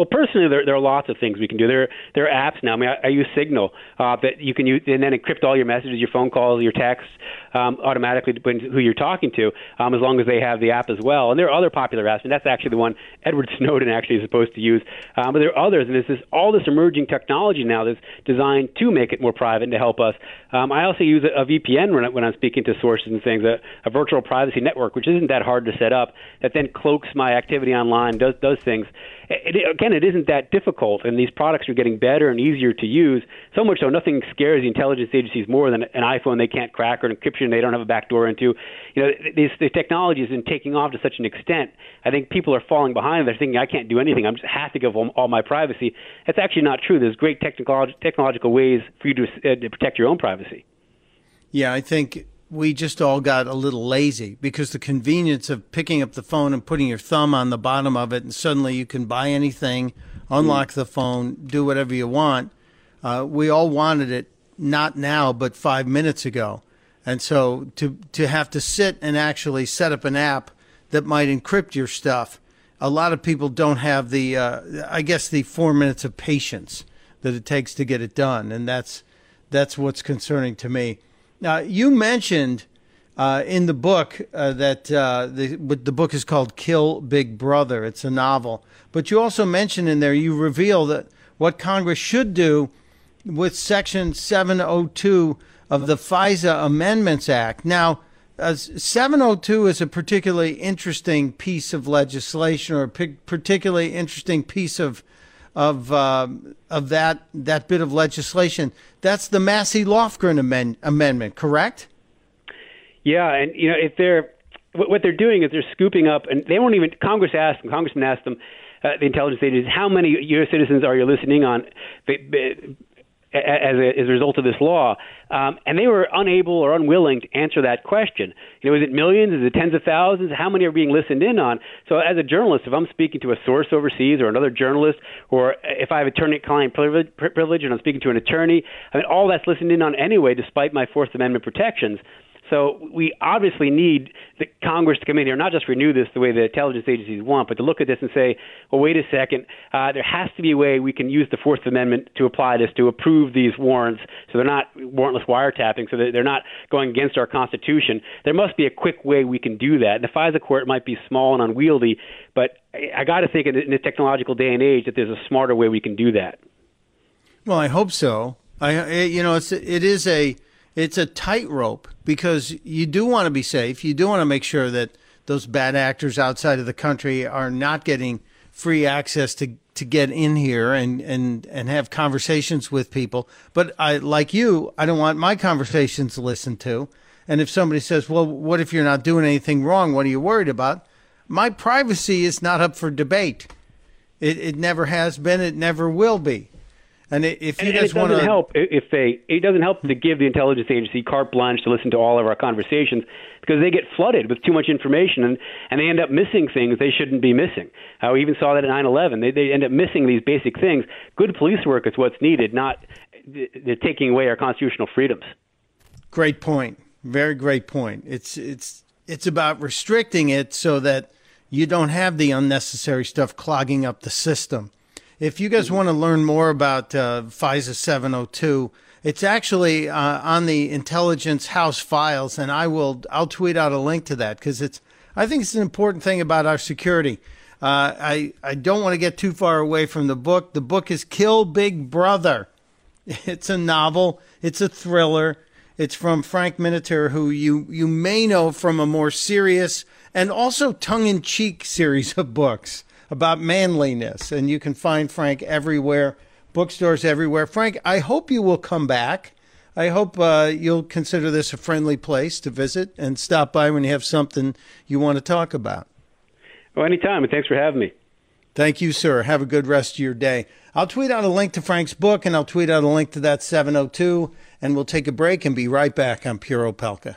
Well, personally, there, there are lots of things we can do. There, there are apps now. I mean, I, I use Signal uh, that you can use and then encrypt all your messages, your phone calls, your texts. Um, automatically who you're talking to, um, as long as they have the app as well. And there are other popular apps, and that's actually the one Edward Snowden actually is supposed to use. Um, but there are others, and this, all this emerging technology now that's designed to make it more private and to help us. Um, I also use a, a VPN when, I, when I'm speaking to sources and things, a, a virtual privacy network, which isn't that hard to set up, that then cloaks my activity online, does does things it, again, it isn't that difficult, and these products are getting better and easier to use. So much so, nothing scares the intelligence agencies more than an iPhone they can't crack or an encryption they don't have a backdoor into. You know, these the technology is taking off to such an extent. I think people are falling behind. They're thinking, I can't do anything. I just have to give them all my privacy. That's actually not true. There's great technical technological ways for you to, uh, to protect your own privacy. Yeah, I think we just all got a little lazy because the convenience of picking up the phone and putting your thumb on the bottom of it and suddenly you can buy anything, unlock the phone, do whatever you want. Uh, we all wanted it not now, but five minutes ago. And so to, to have to sit and actually set up an app that might encrypt your stuff, a lot of people don't have the, uh, I guess, the four minutes of patience that it takes to get it done. And that's, that's what's concerning to me. Now, you mentioned uh, in the book uh, that uh, the, the book is called Kill Big Brother. It's a novel. But you also mentioned in there, you reveal that what Congress should do with Section 702 of the FISA Amendments Act. Now, uh, 702 is a particularly interesting piece of legislation or a particularly interesting piece of of uh, of that that bit of legislation. That's the Massie Lofgren amend- amendment, correct? Yeah, and you know if they're what they're doing is they're scooping up, and they won't even. Congress asked them, Congressman asked them, uh, the intelligence agencies, how many U.S. citizens are you listening on? As a, as a result of this law, um, and they were unable or unwilling to answer that question. You know, is it millions? Is it tens of thousands? How many are being listened in on? So, as a journalist, if I'm speaking to a source overseas or another journalist, or if I have attorney-client privilege and I'm speaking to an attorney, I mean, all that's listened in on anyway, despite my Fourth Amendment protections. So we obviously need the Congress to come in here, not just renew this the way the intelligence agencies want, but to look at this and say, well, wait a second, uh, there has to be a way we can use the Fourth Amendment to apply this to approve these warrants, so they're not warrantless wiretapping, so they're not going against our Constitution. There must be a quick way we can do that. And the FISA court might be small and unwieldy, but I got to think in the technological day and age that there's a smarter way we can do that. Well, I hope so. I, you know, it's it is a it's a tightrope because you do want to be safe. You do want to make sure that those bad actors outside of the country are not getting free access to to get in here and and and have conversations with people. But I like you, I don't want my conversations listened to. And if somebody says, "Well, what if you're not doing anything wrong? What are you worried about?" My privacy is not up for debate. It it never has been. It never will be. And if you and, guys want to help, if they, it doesn't help to give the intelligence agency carte blanche to listen to all of our conversations because they get flooded with too much information and, and they end up missing things they shouldn't be missing. Uh, we even saw that at 9/11. They they end up missing these basic things. Good police work is what's needed, not the taking away our constitutional freedoms. Great point. Very great point. It's it's it's about restricting it so that you don't have the unnecessary stuff clogging up the system. If you guys want to learn more about uh, FISA 702, it's actually uh, on the Intelligence House files, and I will I'll tweet out a link to that because it's I think it's an important thing about our security. Uh, I I don't want to get too far away from the book. The book is Kill Big Brother. It's a novel. It's a thriller. It's from Frank Miniter, who you you may know from a more serious and also tongue in cheek series of books about manliness. And you can find Frank everywhere, bookstores everywhere. Frank, I hope you will come back. I hope uh, you'll consider this a friendly place to visit and stop by when you have something you want to talk about. Well, anytime, and thanks for having me. Thank you, sir. Have a good rest of your day. I'll tweet out a link to Frank's book and I'll tweet out a link to that 702, and we'll take a break and be right back on Pure Opelka.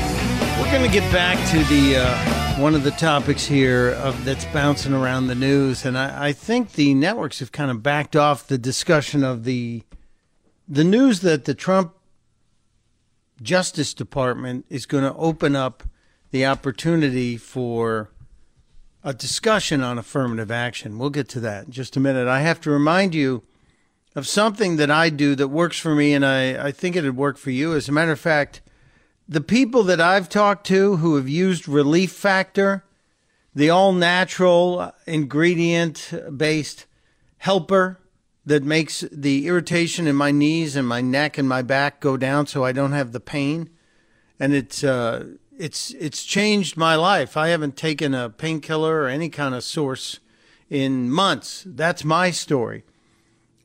We're going to get back to the uh, one of the topics here of that's bouncing around the news, and I, I think the networks have kind of backed off the discussion of the the news that the Trump Justice Department is going to open up the opportunity for a discussion on affirmative action. We'll get to that in just a minute. I have to remind you of something that I do that works for me, and I, I think it'd work for you. As a matter of fact, the people that I've talked to who have used Relief Factor, the all natural ingredient based helper that makes the irritation in my knees and my neck and my back go down so I don't have the pain. And it's, uh, it's, it's changed my life. I haven't taken a painkiller or any kind of source in months. That's my story.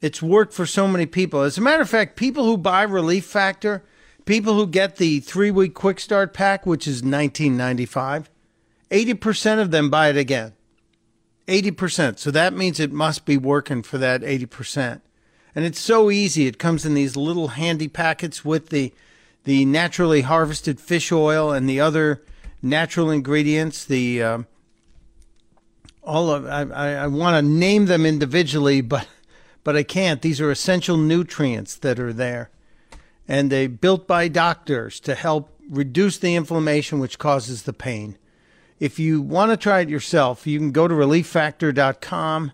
It's worked for so many people. As a matter of fact, people who buy Relief Factor, people who get the three week quick start pack, which is nineteen ninety five, eighty percent of them buy it again. 80%. So that means it must be working for that 80%. And it's so easy. It comes in these little handy packets with the the naturally harvested fish oil and the other natural ingredients. The um, all of I, I, I want to name them individually, but but I can't. These are essential nutrients that are there, and they built by doctors to help reduce the inflammation which causes the pain. If you want to try it yourself, you can go to relieffactor.com.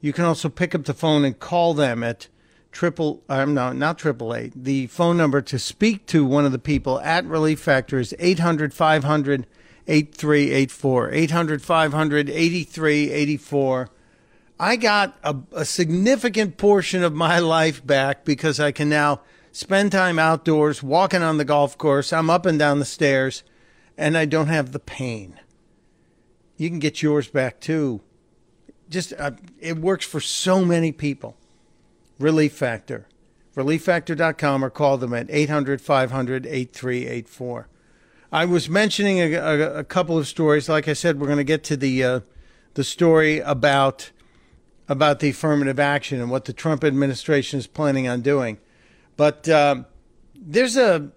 You can also pick up the phone and call them at triple I'm uh, no not triple eight. The phone number to speak to one of the people at Relief Factor is 800 500 8384 800 500 8384 I got a, a significant portion of my life back because I can now spend time outdoors walking on the golf course I'm up and down the stairs and I don't have the pain. You can get yours back too. Just uh, it works for so many people. Relief Factor. ReliefFactor.com or call them at 800 500 8384. I was mentioning a, a, a, couple of stories. Like I said, we're going to get to the uh, the story about about the affirmative action and what the Trump administration is planning on doing. But um, there's a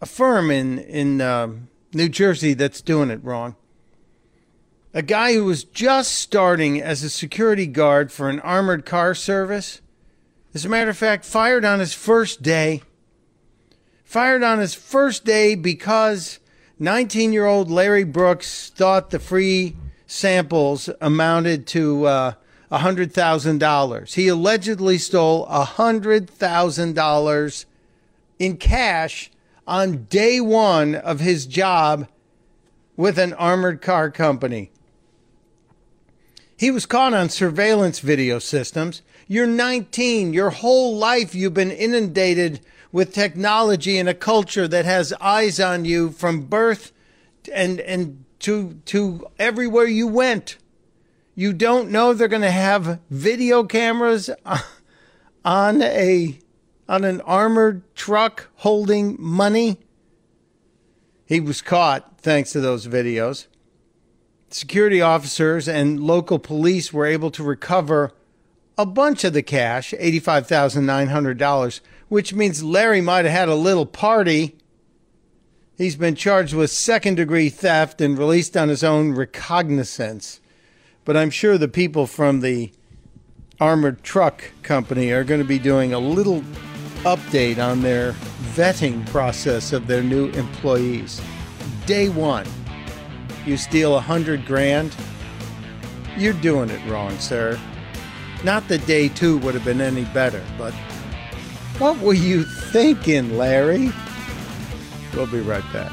a firm in in um, New Jersey that's doing it wrong. A guy who was just starting as a security guard for an armored car service, as a matter of fact, fired on his first day. Fired on his first day because 19 year old Larry Brooks thought the free samples amounted to uh, $100,000. He allegedly stole $100,000 in cash on day one of his job with an armored car company. He was caught on surveillance video systems. You're 19. Your whole life you've been inundated with technology and a culture that has eyes on you from birth and and to to everywhere you went. You don't know they're going to have video cameras on a on an armored truck holding money. He was caught thanks to those videos. Security officers and local police were able to recover a bunch of the cash, $85,900, which means Larry might have had a little party. He's been charged with second degree theft and released on his own recognizance. But I'm sure the people from the armored truck company are going to be doing a little update on their vetting process of their new employees. Day one, you steal a hundred grand, you're doing it wrong, sir. Not that day two would have been any better, but what were you thinking, Larry? We'll be right back.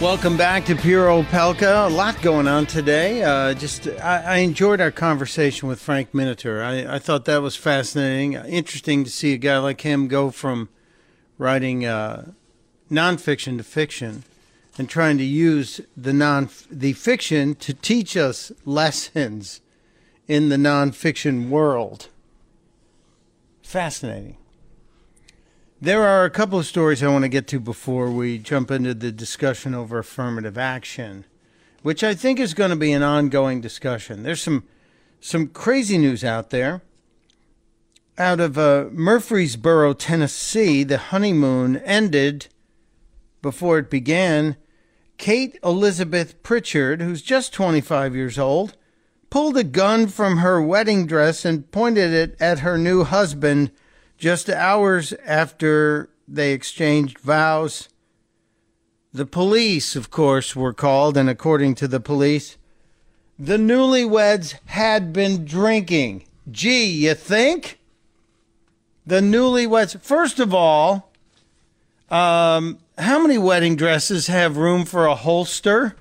Welcome back to Pure Opelka. A lot going on today. Uh, just I, I, enjoyed our conversation with Frank Miniter. I, I, thought that was fascinating. Interesting to see a guy like him go from writing uh, nonfiction to fiction and trying to use the non the fiction to teach us lessons in the nonfiction world. Fascinating. There are a couple of stories I want to get to before we jump into the discussion over affirmative action, which I think is going to be an ongoing discussion. There's some some crazy news out there. Out of uh, Murfreesboro, Tennessee, the honeymoon ended before it began. Kate Elizabeth Pritchard, who's just 25 years old, pulled a gun from her wedding dress and pointed it at her new husband just hours after they exchanged vows, the police, of course, were called, and according to the police, the newlyweds had been drinking. Gee, you think? The newlyweds. First of all, um, how many wedding dresses have room for a holster?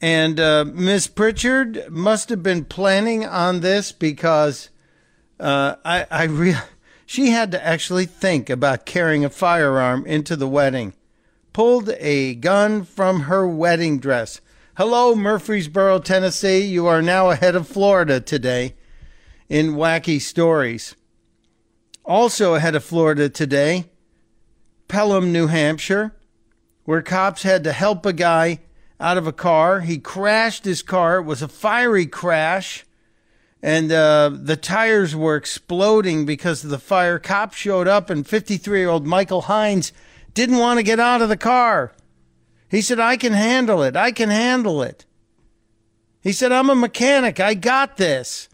And uh, Miss Pritchard must have been planning on this because uh, I, I really she had to actually think about carrying a firearm into the wedding. Pulled a gun from her wedding dress. Hello, Murfreesboro, Tennessee. You are now ahead of Florida today in wacky stories. Also ahead of Florida today, Pelham, New Hampshire, where cops had to help a guy out of a car. He crashed his car. It was a fiery crash and uh, the tires were exploding because of the fire. Cops showed up, and 53 year old Michael Hines didn't want to get out of the car. He said, I can handle it. I can handle it. He said, I'm a mechanic. I got this.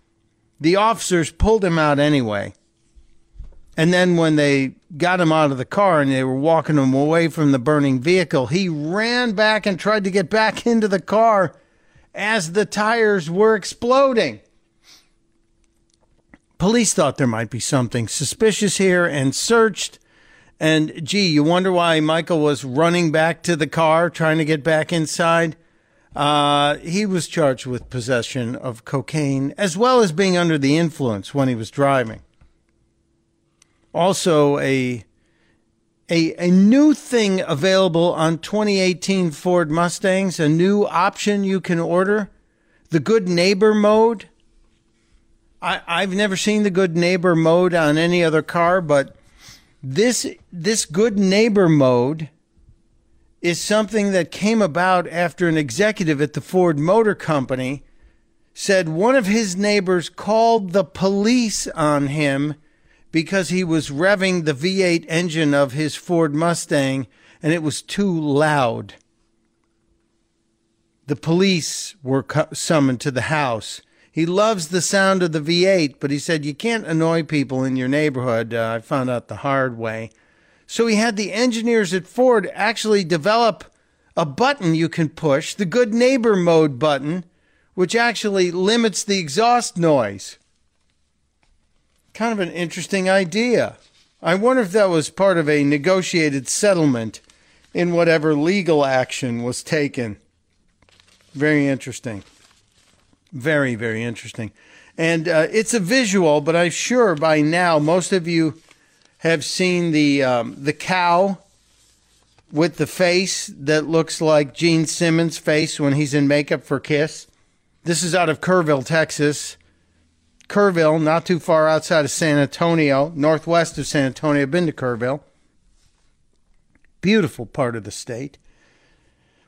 The officers pulled him out anyway. And then when they got him out of the car and they were walking him away from the burning vehicle, he ran back and tried to get back into the car as the tires were exploding. Police thought there might be something suspicious here and searched. And gee, you wonder why Michael was running back to the car, trying to get back inside. Uh, he was charged with possession of cocaine as well as being under the influence when he was driving. Also, a a, a new thing available on 2018 Ford Mustangs, a new option you can order the good neighbor mode. I, I've never seen the good neighbor mode on any other car, but this this good neighbor mode is something that came about after an executive at the Ford Motor Company said one of his neighbors called the police on him because he was revving the V8 engine of his Ford Mustang and it was too loud. The police were summoned to the house he loves the sound of the V8, but he said you can't annoy people in your neighborhood. Uh, I found out the hard way. So he had the engineers at Ford actually develop a button you can push, the good neighbor mode button, which actually limits the exhaust noise. Kind of an interesting idea. I wonder if that was part of a negotiated settlement in whatever legal action was taken. Very interesting. Very, very interesting. And uh, it's a visual, but I'm sure by now most of you have seen the um, the cow with the face that looks like Gene Simmons' face when he's in makeup for Kiss. This is out of Kerrville, Texas. Kerrville, not too far outside of San Antonio, northwest of San Antonio. I've been to Kerrville. Beautiful part of the state.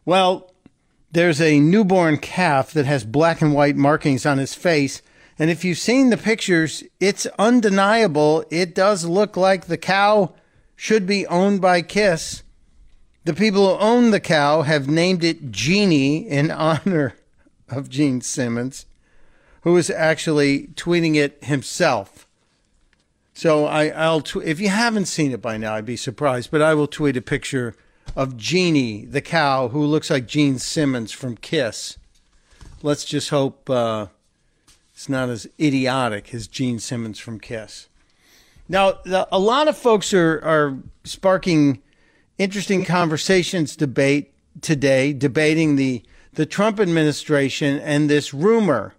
Well, there's a newborn calf that has black and white markings on his face. And if you've seen the pictures, it's undeniable. It does look like the cow should be owned by Kiss. The people who own the cow have named it Genie in honor of Gene Simmons, who is actually tweeting it himself. So I, will tw- if you haven't seen it by now, I'd be surprised, but I will tweet a picture of Jeannie, the cow, who looks like Gene Simmons from Kiss. Let's just hope uh, it's not as idiotic as Gene Simmons from Kiss. Now, the, a lot of folks are, are sparking interesting conversations, debate today debating the, the Trump administration and this rumor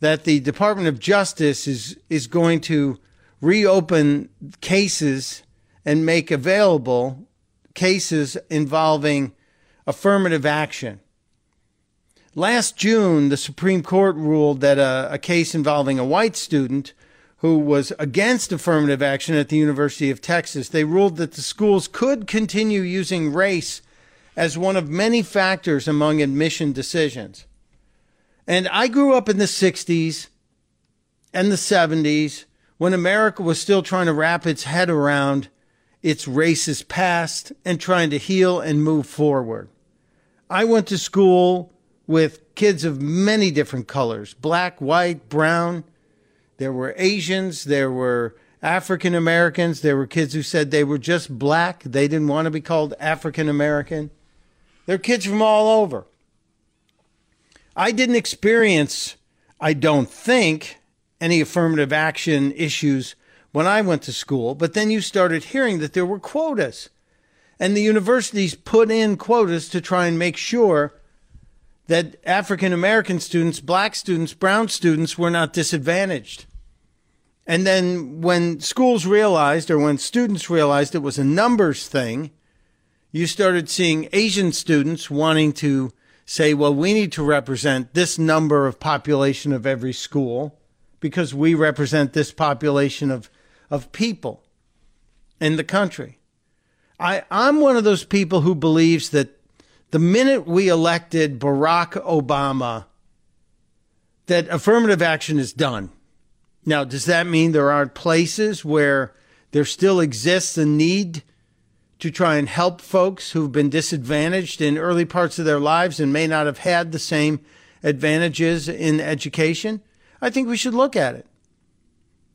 that the Department of Justice is, is going to reopen cases and make available cases involving affirmative action. Last June, the Supreme Court ruled that a, a, case involving a white student who was against affirmative action at the University of Texas, they ruled that the schools could continue using race as one of many factors among admission decisions. And I grew up in the 60s and the 70s when America was still trying to wrap its head around its racist past and trying to heal and move forward. I went to school with kids of many different colors black, white, brown. There were Asians, there were African Americans, there were kids who said they were just black, they didn't want to be called African American. There are kids from all over. I didn't experience, I don't think, any affirmative action issues when I went to school, but then you started hearing that there were quotas. And the universities put in quotas to try and make sure that African American students, black students, brown students were not disadvantaged. And then when schools realized, or when students realized it was a numbers thing, you started seeing Asian students wanting to say, well, we need to represent this number of population of every school because we represent this population of, of people in the country. I, I'm one of those people who believes that the minute we elected Barack Obama, that affirmative action is done. Now, does that mean there aren't places where there still exists a need to try and help folks who've been disadvantaged in early parts of their lives and may not have had the same advantages in education? I think we should look at it.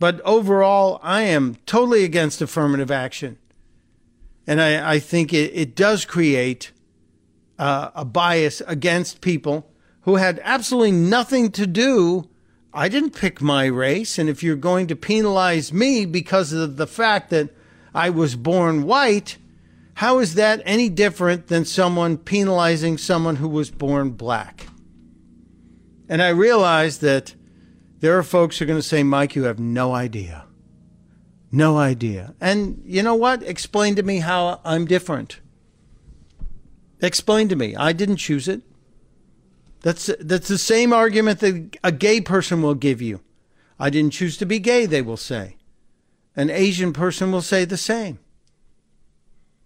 But overall, I am totally against affirmative action. And I, I think it, it does create uh, a bias against people who had absolutely nothing to do. I didn't pick my race. And if you're going to penalize me because of the fact that I was born white, how is that any different than someone penalizing someone who was born black? And I realize that there are folks who are going to say, Mike, you have no idea. No idea. And you know what? Explain to me how I'm different. Explain to me. I didn't choose it. That's that's the same argument that a gay person will give you. I didn't choose to be gay, they will say. An Asian person will say the same.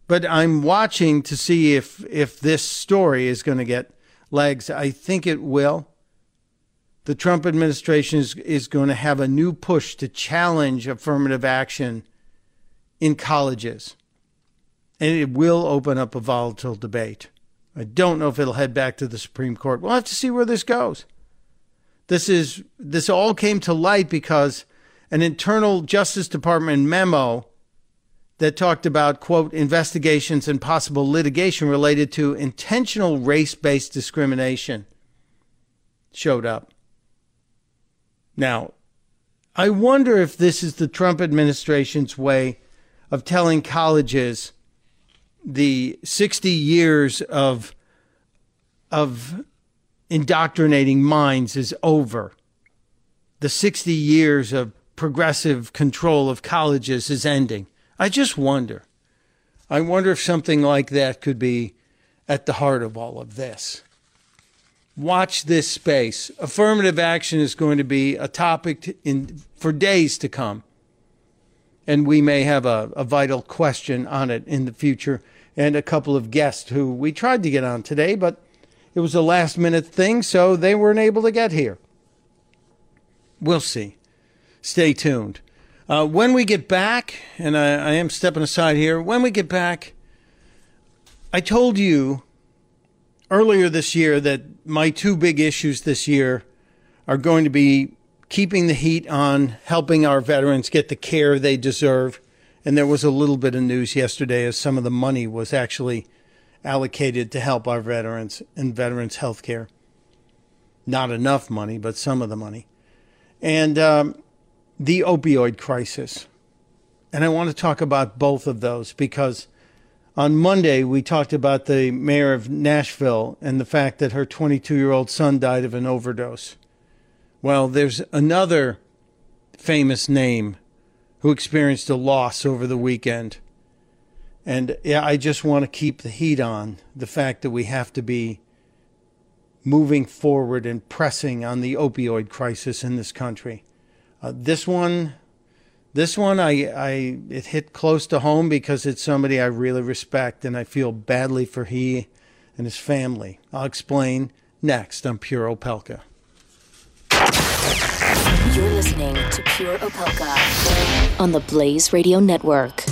But I'm watching to see if if this story is going to get legs. I think it will. The Trump administration is, is going to have a new push to challenge affirmative action in colleges and it will open up a volatile debate. I don't know if it'll head back to the Supreme Court. We'll have to see where this goes. This is this all came to light because an internal Justice Department memo that talked about quote investigations and possible litigation related to intentional race-based discrimination showed up. Now, I wonder if this is the Trump administration's way of telling colleges the 60 years of of indoctrinating minds is over. The 60 years of progressive control of colleges is ending. I just wonder. I wonder if something like that could be at the heart of all of this. Watch this space. Affirmative action is going to be a topic in, for days to come. And we may have a, a vital question on it in the future and a couple of guests who we tried to get on today, but it was a last minute thing, so they weren't able to get here. We'll see. Stay tuned. Uh, when we get back, and I, I am stepping aside here, when we get back, I told you earlier this year that my two big issues this year are going to be keeping the heat on, helping our veterans get the care they deserve, and there was a little bit of news yesterday as some of the money was actually allocated to help our veterans and veterans health care. Not enough money, but some of the money. And um, the opioid crisis. And I want to talk about both of those because On Monday, we talked about the mayor of Nashville and the fact that her 22 year old son died of an overdose. Well, there's another famous name who experienced a loss over the weekend. And yeah, I just want to keep the heat on the fact that we have to be moving forward and pressing on the opioid crisis in this country. Uh, this one, this one, I, I, it hit close to home because it's somebody I really respect, and I feel badly for he and his family. I'll explain next on Pure Opelka. You're listening to Pure Opelka on the Blaze Radio Network.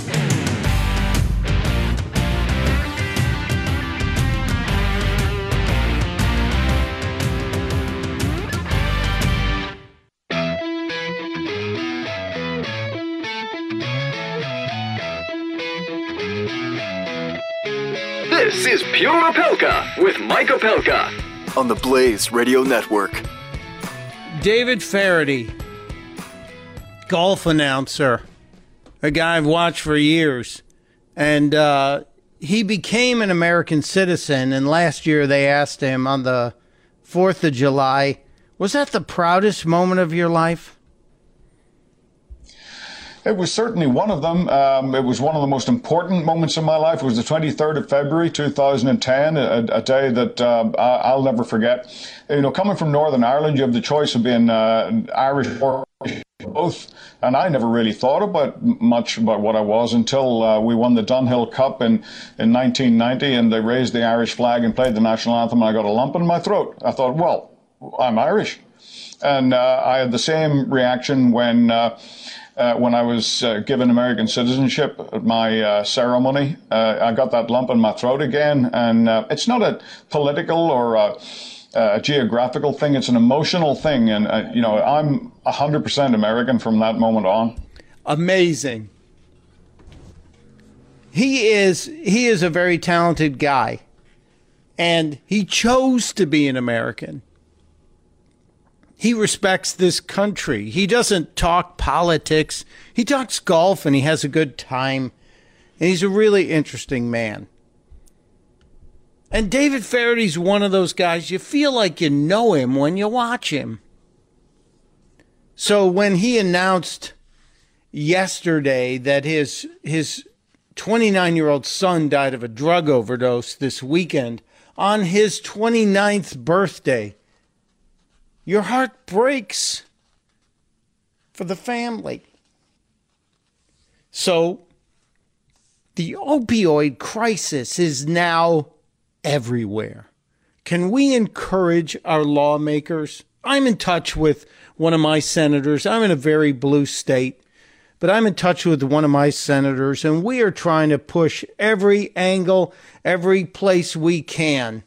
This is Pure Opelka with Mike Opelka on the Blaze Radio Network. David Feherty, golf announcer, a guy I've watched for years, and uh, he became an American citizen. And last year they asked him on the Fourth of July, "Was that the proudest moment of your life?" It was certainly one of them. Um, it was one of the most important moments in my life. It was the 23rd of February, 2010, a, a day that uh, I'll never forget. You know, coming from Northern Ireland, you have the choice of being uh, Irish or both. And I never really thought about much about what I was until uh, we won the Dunhill Cup in, in 1990 and they raised the Irish flag and played the national anthem and I got a lump in my throat. I thought, well, I'm Irish. And uh, I had the same reaction when uh, uh, when I was uh, given American citizenship at my uh, ceremony. Uh, I got that lump in my throat again, and uh, it's not a political or a, a, geographical thing; it's an emotional thing. And uh, you know, I'm 100% American from that moment on. Amazing. He is he is a very talented guy, and he chose to be an American he respects this country. He doesn't talk politics. He talks golf and he has a good time. And he's a really interesting man. And David Feherty's one of those guys you feel like you know him when you watch him. So when he announced yesterday that his his 29-year-old son died of a drug overdose this weekend on his 29th birthday, your heart breaks for the family. So, the opioid crisis is now everywhere. Can we encourage our lawmakers? I'm in touch with one of my senators. I'm in a very blue state, but I'm in touch with one of my senators, and we are trying to push every angle, every place we can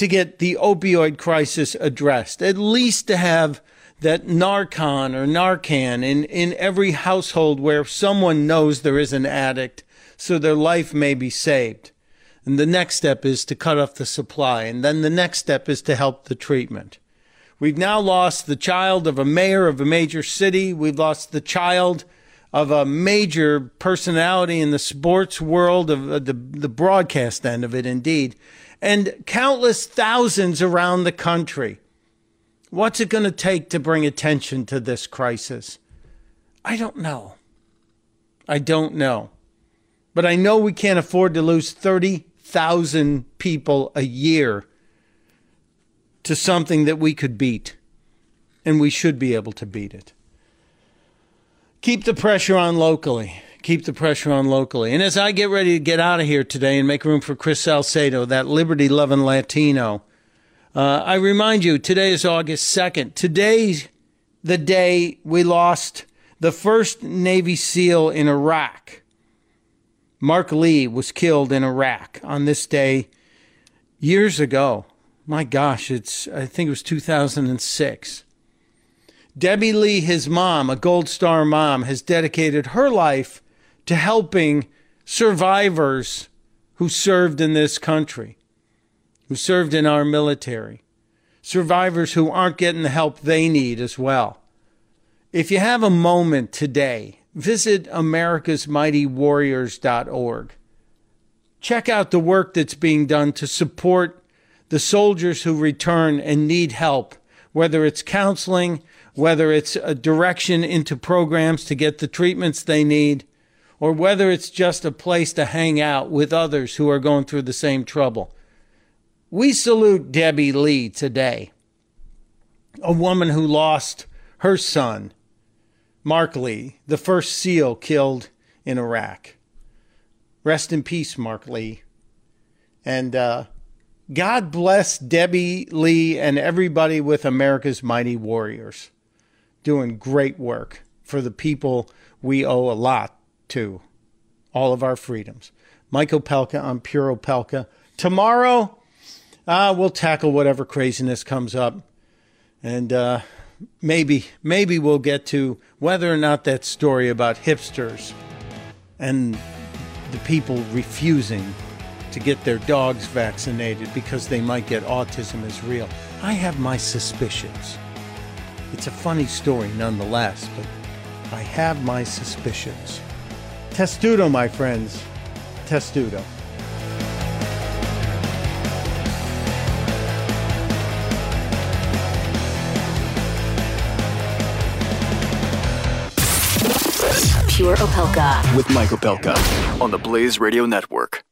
to get the opioid crisis addressed, at least to have that Narcan or Narcan in, in every household where someone knows there is an addict so their life may be saved. And the next step is to cut off the supply. And then the next step is to help the treatment. We've now lost the child of a mayor of a major city. We've lost the child of a major personality in the sports world, of uh, the, the broadcast end of it, indeed and countless thousands around the country. What's it going to take to bring attention to this crisis? I don't know. I don't know. But I know we can't afford to lose 30,000 people a year to something that we could beat. And we should be able to beat it. Keep the pressure on locally keep the pressure on locally. And as I get ready to get out of here today and make room for Chris Salcedo, that liberty loving Latino, uh, I remind you today is August 2nd. Today's the day we lost the first Navy SEAL in Iraq. Mark Lee was killed in Iraq on this day years ago. My gosh, it's I think it was 2006. Debbie Lee, his mom, a Gold Star mom, has dedicated her life to helping survivors who served in this country, who served in our military, survivors who aren't getting the help they need as well. If you have a moment today, visit americasmightywarriors.org. check out the work that's being done to support the soldiers who return and need help, whether it's counseling, whether it's a direction into programs to get the treatments they need, or whether it's just a place to hang out with others who are going through the same trouble. We salute Debbie Lee today, a woman who lost her son, Mark Lee, the first SEAL killed in Iraq. Rest in peace, Mark Lee. And uh, God bless Debbie Lee and everybody with America's Mighty Warriors doing great work for the people we owe a lot to, all of our freedoms. Mike Opelka, I'm Pure Opelka. Tomorrow, uh, we'll tackle whatever craziness comes up. And uh, maybe, maybe we'll get to whether or not that story about hipsters and the people refusing to get their dogs vaccinated because they might get autism is real. I have my suspicions. It's a funny story nonetheless, but I have my suspicions. Testudo, my friends. Testudo. Pure Opelka. With Mike Opelka on the Blaze Radio Network.